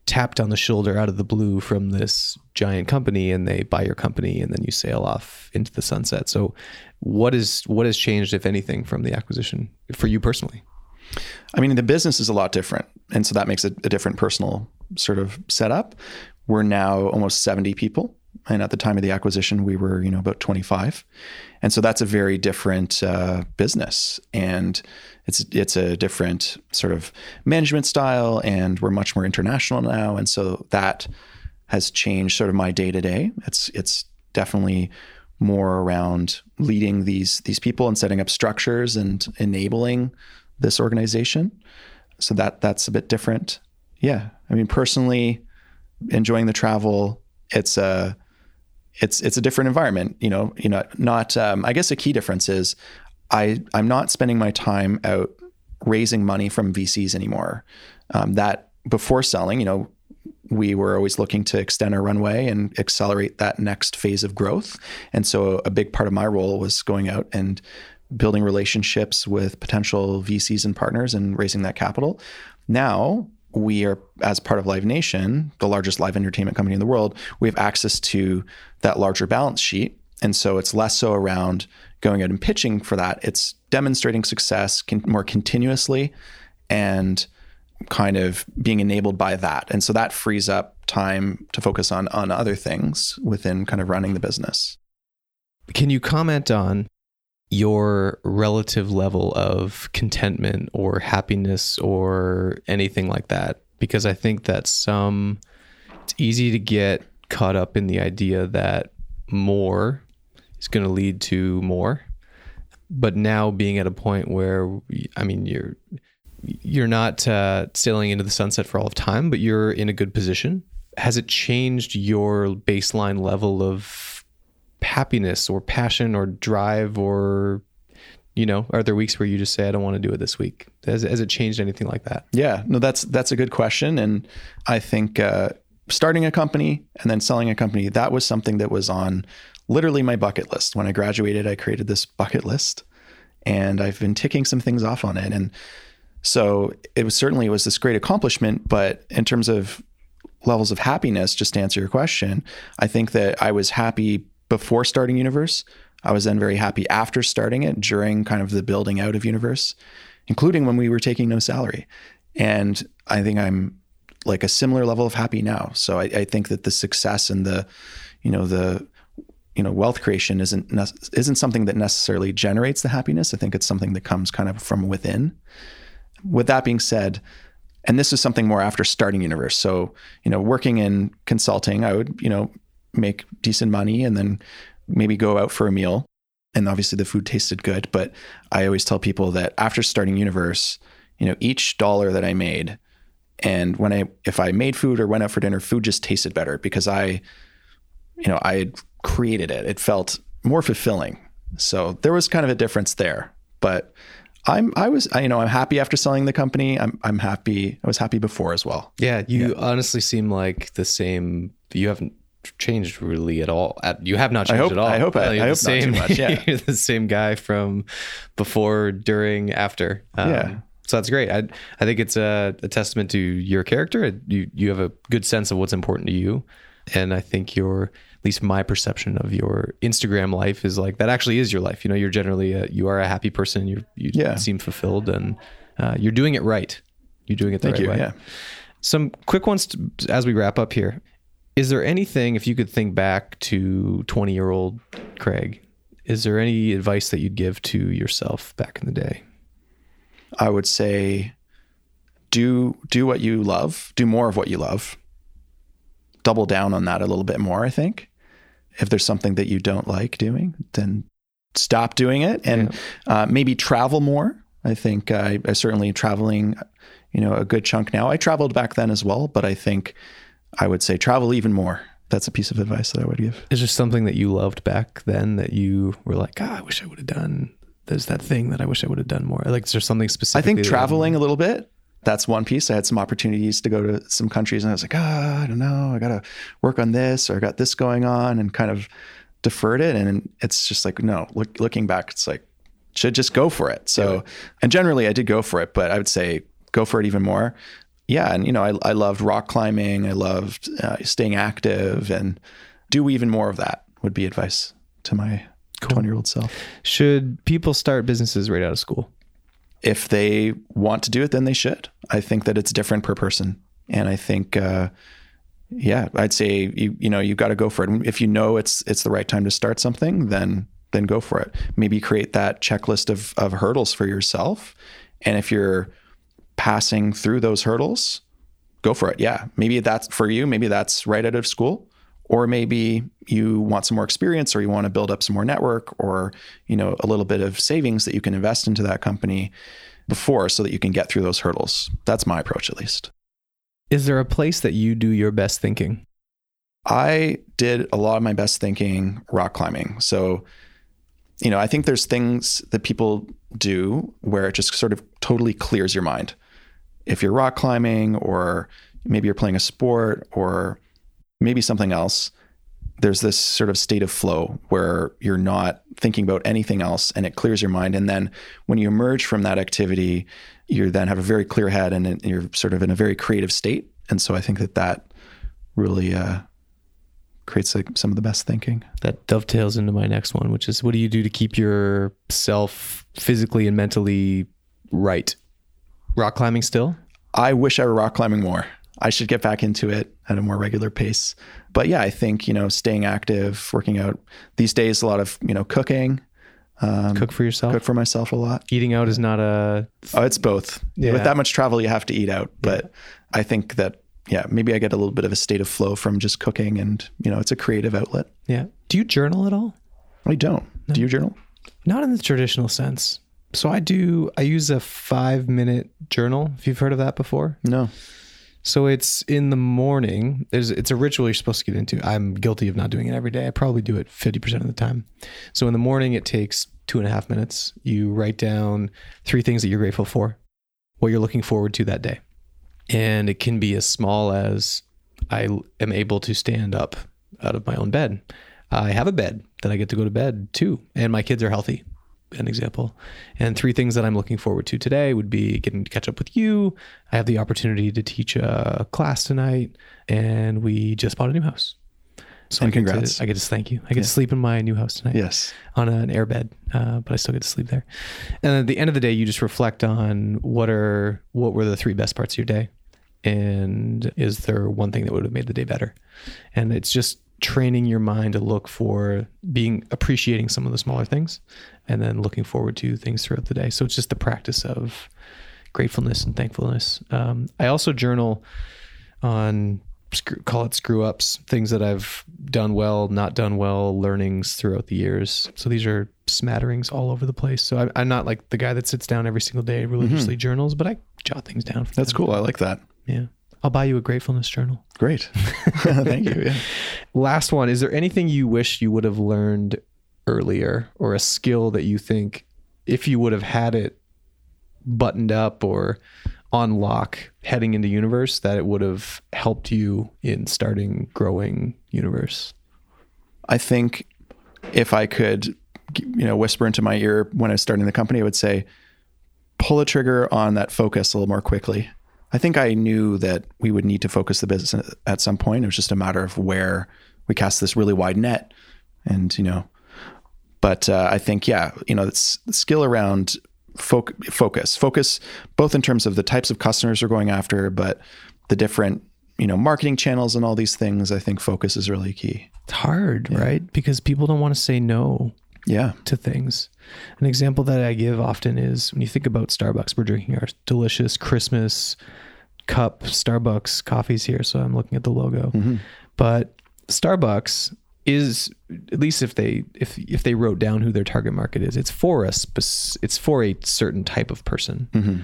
S3: tapped on the shoulder out of the blue from this giant company and they buy your company and then you sail off into the sunset. So what is what has changed if anything from the acquisition for you personally?
S4: I mean, the business is a lot different. And so that makes it a different personal sort of setup. We're now almost 70 people. And at the time of the acquisition, we were, you know, about 25. And so that's a very different uh, business. And it's it's a different sort of management style and we're much more international now. And so that has changed sort of my day to day. It's it's definitely more around leading these these people and setting up structures and enabling this organization. So that that's a bit different. Yeah, I mean personally, enjoying the travel. It's a it's it's a different environment. You know, you know, not. Um, I guess a key difference is I I'm not spending my time out raising money from VCs anymore. Um, that before selling, you know, we were always looking to extend our runway and accelerate that next phase of growth. And so a big part of my role was going out and building relationships with potential VCs and partners and raising that capital. Now, we are, as part of Live Nation, the largest live entertainment company in the world, we have access to that larger balance sheet. And so it's less so around going out and pitching for that. It's demonstrating success con- more continuously and kind of being enabled by that. And so that frees up time to focus on on other things within kind of running the business.
S3: Can you comment on your relative level of contentment or happiness or anything like that because I think that some it's easy to get caught up in the idea that more is going to lead to more but now being at a point where I mean you're you're not uh, sailing into the sunset for all of time, but you're in a good position. Has it changed your baseline level of happiness or passion or drive or you know are there weeks where you just say i don't want to do it this week. Has, has it changed anything like that?
S4: Yeah. No that's that's a good question and i think uh, starting a company and then selling a company that was something that was on literally my bucket list. When i graduated i created this bucket list and i've been ticking some things off on it and so it was certainly it was this great accomplishment but in terms of levels of happiness just to answer your question i think that i was happy before starting Universe. I was then very happy after starting it during kind of the building out of Universe, including when we were taking no salary. And I think I'm like a similar level of happy now. So I, I think that the success and the, you know, the, you know, wealth creation isn't isn't something that necessarily generates the happiness. I think it's something that comes kind of from within. With that being said, and this is something more after starting Universe. So, you know, working in consulting, I would, you know, make decent money and then maybe go out for a meal. And obviously the food tasted good. But I always tell people that after starting Universe, you know, each dollar that I made, and when I if I made food or went out for dinner, food just tasted better because I, you know, I had created it. It felt more fulfilling. So there was kind of a difference there. But I'm I was I, you know I'm happy after selling the company. I'm I'm happy. I was happy before as well.
S3: Yeah, you yeah. honestly seem like the same. You haven't changed really at all. You have not changed
S4: I hope,
S3: at all.
S4: I hope. I, I hope same, not too much. Yeah,
S3: you're the same guy from before, during, after.
S4: Um, yeah.
S3: So that's great. I I think it's a, a, testament to your character. You you have a good sense of what's important to you, and I think your at least my perception of your Instagram life is like that. Actually, is your life. You know, you're generally a, you are a happy person. You you yeah. seem fulfilled, and uh, you're doing it right. You're doing it the
S4: Thank
S3: right
S4: you.
S3: way.
S4: Yeah.
S3: Some quick ones to, as we wrap up here. Is there anything, if you could think back to 20 year old Craig, is there any advice that you'd give to yourself back in the day?
S4: I would say do do what you love, do more of what you love. Double down on that a little bit more, I think. If there's something that you don't like doing, then stop doing it and uh, maybe travel more. I think I, I certainly traveling, you know, a good chunk now. I traveled back then as well, but I think I would say travel even more. That's a piece of advice that I would give.
S3: Is there something that you loved back then that you were like, ah, I wish I would have done? There's that thing that I wish I would have done more. Like, is there something specific?
S4: I think traveling a little bit. That's one piece. I had some opportunities to go to some countries, and I was like, ah, I don't know. I got to work on this, or I got this going on, and kind of deferred it. And it's just like, no. Look, looking back, it's like should just go for it. So, yeah. and generally, I did go for it, but I would say go for it even more. Yeah, and you know, I I loved rock climbing. I loved uh, staying active, and do even more of that. Would be advice to my twenty year old self.
S3: Should people start businesses right out of school?
S4: if they want to do it, then they should. I think that it's different per person, and I think, uh, yeah, I'd say you you know you've got to go for it. If you know it's it's the right time to start something, then then go for it. Maybe create that checklist of of hurdles for yourself, and if you're passing through those hurdles, go for it. Yeah, maybe that's for you. Maybe that's right out of school or maybe you want some more experience or you want to build up some more network or you know a little bit of savings that you can invest into that company before so that you can get through those hurdles that's my approach at least
S3: is there a place that you do your best thinking
S4: i did a lot of my best thinking rock climbing so you know i think there's things that people do where it just sort of totally clears your mind if you're rock climbing or maybe you're playing a sport or maybe something else, there's this sort of state of flow where you're not thinking about anything else and it clears your mind. And then when you emerge from that activity, you then have a very clear head and you're sort of in a very creative state. And so I think that that really uh, creates like some of the best thinking.
S3: That dovetails into my next one, which is what do you do to keep yourself physically and mentally right? Rock climbing still?
S4: I wish I were rock climbing more. I should get back into it at a more regular pace. But yeah, I think, you know, staying active, working out these days, a lot of, you know, cooking.
S3: Um, cook for yourself?
S4: Cook for myself a lot.
S3: Eating out is not a.
S4: Oh, it's both. Yeah. With that much travel, you have to eat out. But yeah. I think that, yeah, maybe I get a little bit of a state of flow from just cooking and, you know, it's a creative outlet.
S3: Yeah. Do you journal at all?
S4: I don't. No. Do you journal?
S3: Not in the traditional sense. So I do, I use a five minute journal. If you've heard of that before.
S4: No.
S3: So it's in the morning. There's it's a ritual you're supposed to get into. I'm guilty of not doing it every day. I probably do it 50% of the time. So in the morning, it takes two and a half minutes. You write down three things that you're grateful for, what you're looking forward to that day. And it can be as small as I am able to stand up out of my own bed. I have a bed that I get to go to bed to, and my kids are healthy an example. And three things that I'm looking forward to today would be getting to catch up with you. I have the opportunity to teach a class tonight, and we just bought a new house.
S4: So and I congrats!
S3: To, I get to thank you. I get yeah. to sleep in my new house tonight.
S4: Yes,
S3: on an air bed, uh, but I still get to sleep there. And at the end of the day, you just reflect on what are what were the three best parts of your day, and is there one thing that would have made the day better? And it's just training your mind to look for being appreciating some of the smaller things and then looking forward to things throughout the day. So it's just the practice of gratefulness and thankfulness. Um, I also journal on call it screw ups, things that I've done well, not done well, learnings throughout the years. So these are smatterings all over the place. So I, am not like the guy that sits down every single day religiously mm-hmm. journals, but I jot things down.
S4: That's cool. I like that.
S3: Yeah. I'll buy you a gratefulness journal.
S4: Great. Thank you. Yeah.
S3: Last one. Is there anything you wish you would have learned earlier or a skill that you think if you would have had it buttoned up or on lock heading into universe that it would have helped you in starting growing universe?
S4: I think if I could you know whisper into my ear when I was starting the company, I would say pull the trigger on that focus a little more quickly. I think I knew that we would need to focus the business at some point. It was just a matter of where we cast this really wide net, and you know. But uh, I think, yeah, you know, it's skill around focus, focus both in terms of the types of customers we're going after, but the different you know marketing channels and all these things. I think focus is really key.
S3: It's hard, yeah. right? Because people don't want to say no.
S4: Yeah.
S3: to things. An example that I give often is when you think about Starbucks, we're drinking our delicious Christmas cup Starbucks coffees here. So I'm looking at the logo. Mm-hmm. But Starbucks is at least if they if if they wrote down who their target market is, it's for a spec- it's for a certain type of person. Mm-hmm.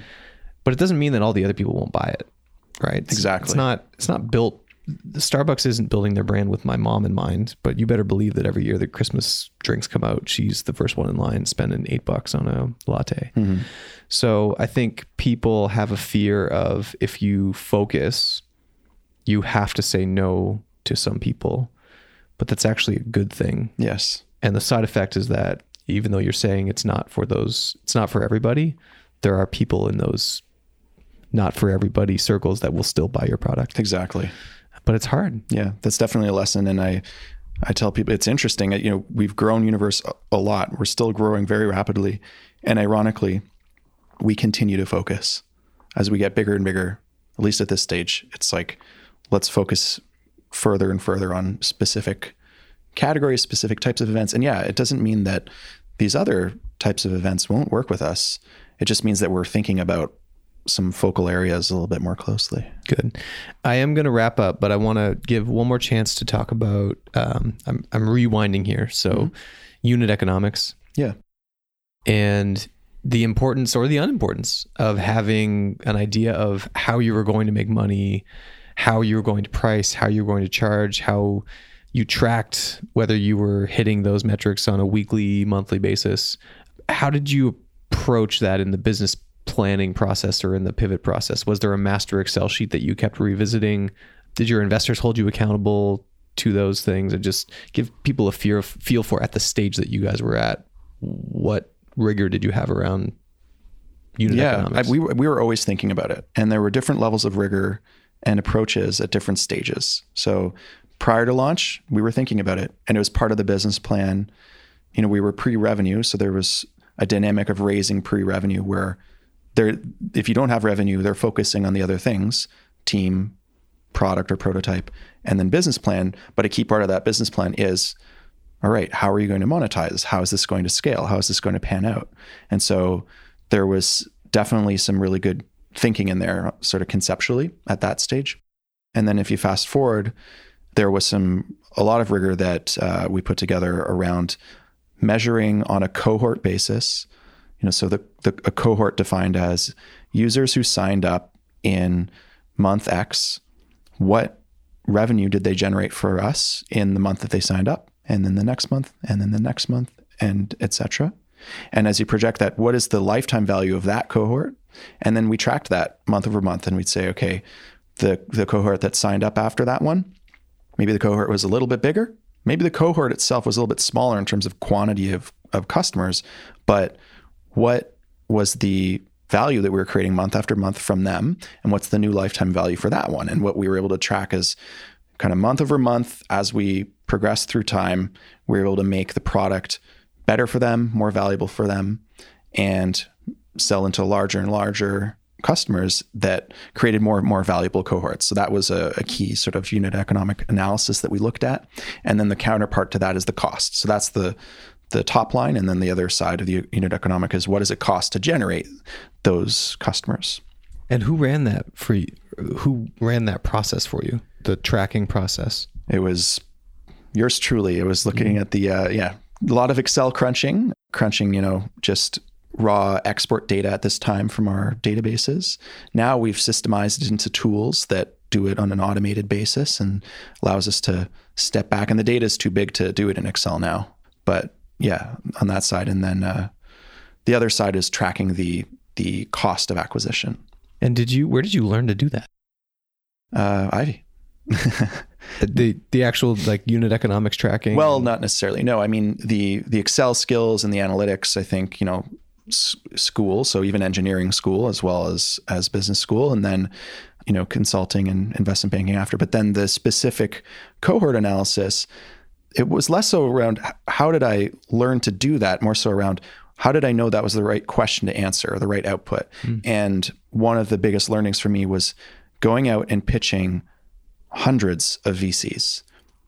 S3: But it doesn't mean that all the other people won't buy it, right? It's-
S4: Exactly.
S3: It's not it's not built Starbucks isn't building their brand with my mom in mind, but you better believe that every year the Christmas drinks come out, she's the first one in line spending eight bucks on a latte. Mm-hmm. So I think people have a fear of if you focus, you have to say no to some people, but that's actually a good thing.
S4: Yes.
S3: And the side effect is that even though you're saying it's not for those, it's not for everybody, there are people in those not for everybody circles that will still buy your product.
S4: Exactly.
S3: But it's hard.
S4: Yeah, that's definitely a lesson. And I, I tell people it's interesting. You know, we've grown universe a, lot. We're still growing very rapidly, and ironically, we continue to focus as we get bigger and bigger. At least at this stage, it's like let's focus further and further on specific categories, specific types of events. And yeah, it doesn't mean that these other types of events won't work with us. It just means that we're thinking about some focal areas a little bit more closely.
S3: Good. I am going to wrap up, but I want to give one more chance to talk about. Um, I'm, I'm rewinding here. So, unit economics
S4: Yeah.
S3: and the importance or the unimportance of having an idea of how you were going to make money, how you were going to price, how you were going to charge, how you tracked whether you were hitting those metrics on a weekly, monthly basis. How did you approach that in the business planning process or in the pivot process? Was there a master Excel sheet that you kept revisiting? Did your investors hold you accountable to those things and just give people a fear feel for at the stage that you guys were at? What rigor did you have around unit
S4: yeah,
S3: economics?
S4: we we were always thinking about it, and there were different levels of rigor and approaches at different stages. So prior to launch, we were thinking about it, and it was part of the business plan. You know, we were pre-revenue, so there was a dynamic of raising pre-revenue where there, if you don't have revenue, they're focusing on the other things, team, product, or prototype, and then business plan. But a key part of that business plan is all right, how are you going to monetize? How is this going to scale? How is this going to pan out? And so there was definitely some really good thinking in there, sort of conceptually at that stage. And then if you fast forward, there was some a lot of rigor that uh, we put together around measuring on a cohort basis. You know, so the, the a cohort defined as users who signed up in month X, what revenue did they generate for us in the month that they signed up, and then the next month, and then the next month, and etc. And as you project that, what is the lifetime value of that cohort? And then we tracked that month over month, and we'd say, okay, the the cohort that signed up after that one, maybe the cohort was a little bit bigger. Maybe the cohort itself was a little bit smaller in terms of quantity of, of customers, but what was the value that we were creating month after month from them? And what's the new lifetime value for that one? And what we were able to track is kind of month over month as we progressed through time, we were able to make the product better for them, more valuable for them, and sell into larger and larger customers that created more and more valuable cohorts. So that was a, a, key sort of unit economic analysis that we looked at. And then the counterpart to that is the cost. So that's the the top line, and then the other side of the unit economic is what does it cost to generate those customers.
S3: And who ran that for you? Who ran that process for you? The tracking process.
S4: It was yours truly. It was looking mm-hmm. at the uh, yeah, a lot of Excel crunching, crunching, you know, just raw export data at this time from our databases. Now we've systemized it into tools that do it on an automated basis and allows us to step back. And the data is too big to do it in Excel now. But yeah, on that side, and then uh, the other side is tracking the the cost of acquisition.
S3: And did you? Where did you learn to do that?
S4: Uh, Ivey.
S3: the the actual like unit economics tracking.
S4: Well, not necessarily. No, I mean the the Excel skills and the analytics. I think you know s- school, so even engineering school as well as as business school, and then you know consulting and investment banking after. But then the specific cohort analysis, it was less so around how did I learn to do that, more so around how did I know that was the right question to answer, or the right output. Mm. And one of the biggest learnings for me was going out and pitching hundreds of VCs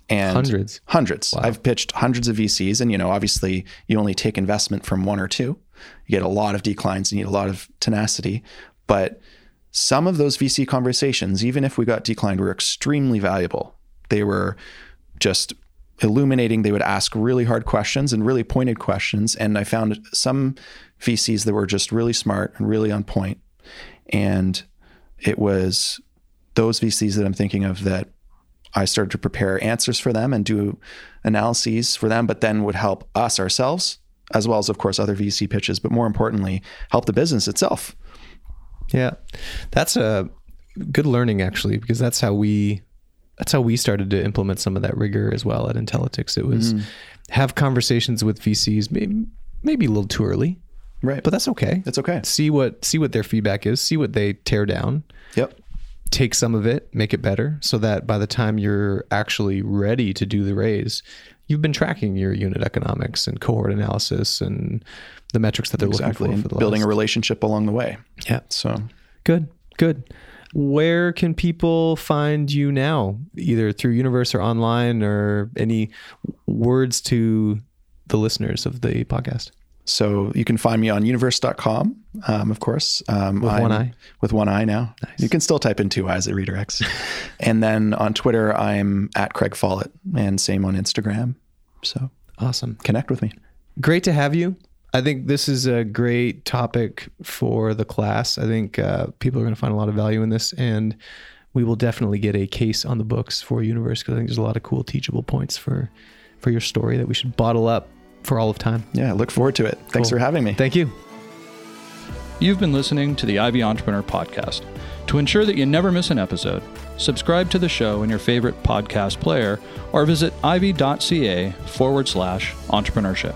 S4: and
S2: Hundreds.
S4: hundreds. I've pitched hundreds of VCs, and you know, obviously, you only take investment from one or two. You get a lot of declines, you need a lot of tenacity, but some of those VC conversations, even if we got declined, were extremely valuable. They were just illuminating. They would ask really hard questions and really pointed questions. And I found some VCs that were just really smart and really on point. And it was those VCs that I'm thinking of that I started to prepare answers for them and do analyses for them, but then would help us ourselves, as well as, of course, other VC pitches, but more importantly, help the business itself.
S3: Yeah, that's a good learning actually, because that's how we that's how we started to implement some of that rigor as well at Intellitix. It was mm-hmm. have conversations with VCs, maybe maybe a little too early,
S4: Right.
S3: but that's okay.
S4: That's okay.
S3: See what see what their feedback is. See what they tear down.
S4: Yep.
S3: Take some of it, make it better, so that by the time you're actually ready to do the raise, you've been tracking your unit economics and cohort analysis and the metrics that they're
S4: Exactly.
S3: looking for. for the
S4: building
S3: last-
S4: a relationship along the way.
S3: yeah.
S4: So
S3: Good, good. Where can people find you now, either through Universe or online, or any words to the listeners of the podcast?
S4: So you can find me on universe.com, um, of course. Um,
S3: With one
S4: I'm-
S3: eye?
S4: With one eye now. You can still type in two eyes at redirects. and then on Twitter, I'm at Craig Follett and same on Instagram. So
S3: Awesome.
S4: connect with me.
S3: Great to have you. I think this is a great topic for the class. I think uh, people are going to find a lot of value in this, and we will definitely get a case on the books for Universe because I think there's a lot of cool teachable points for for your story that we should bottle up for all of time.
S4: Yeah, look forward to it. Thanks for having me.
S3: Thank you.
S1: You've been listening to the Ivey Entrepreneur Podcast. To ensure that you never miss an episode, subscribe to the show in your favorite podcast player or visit ivey.ca forward slash entrepreneurship.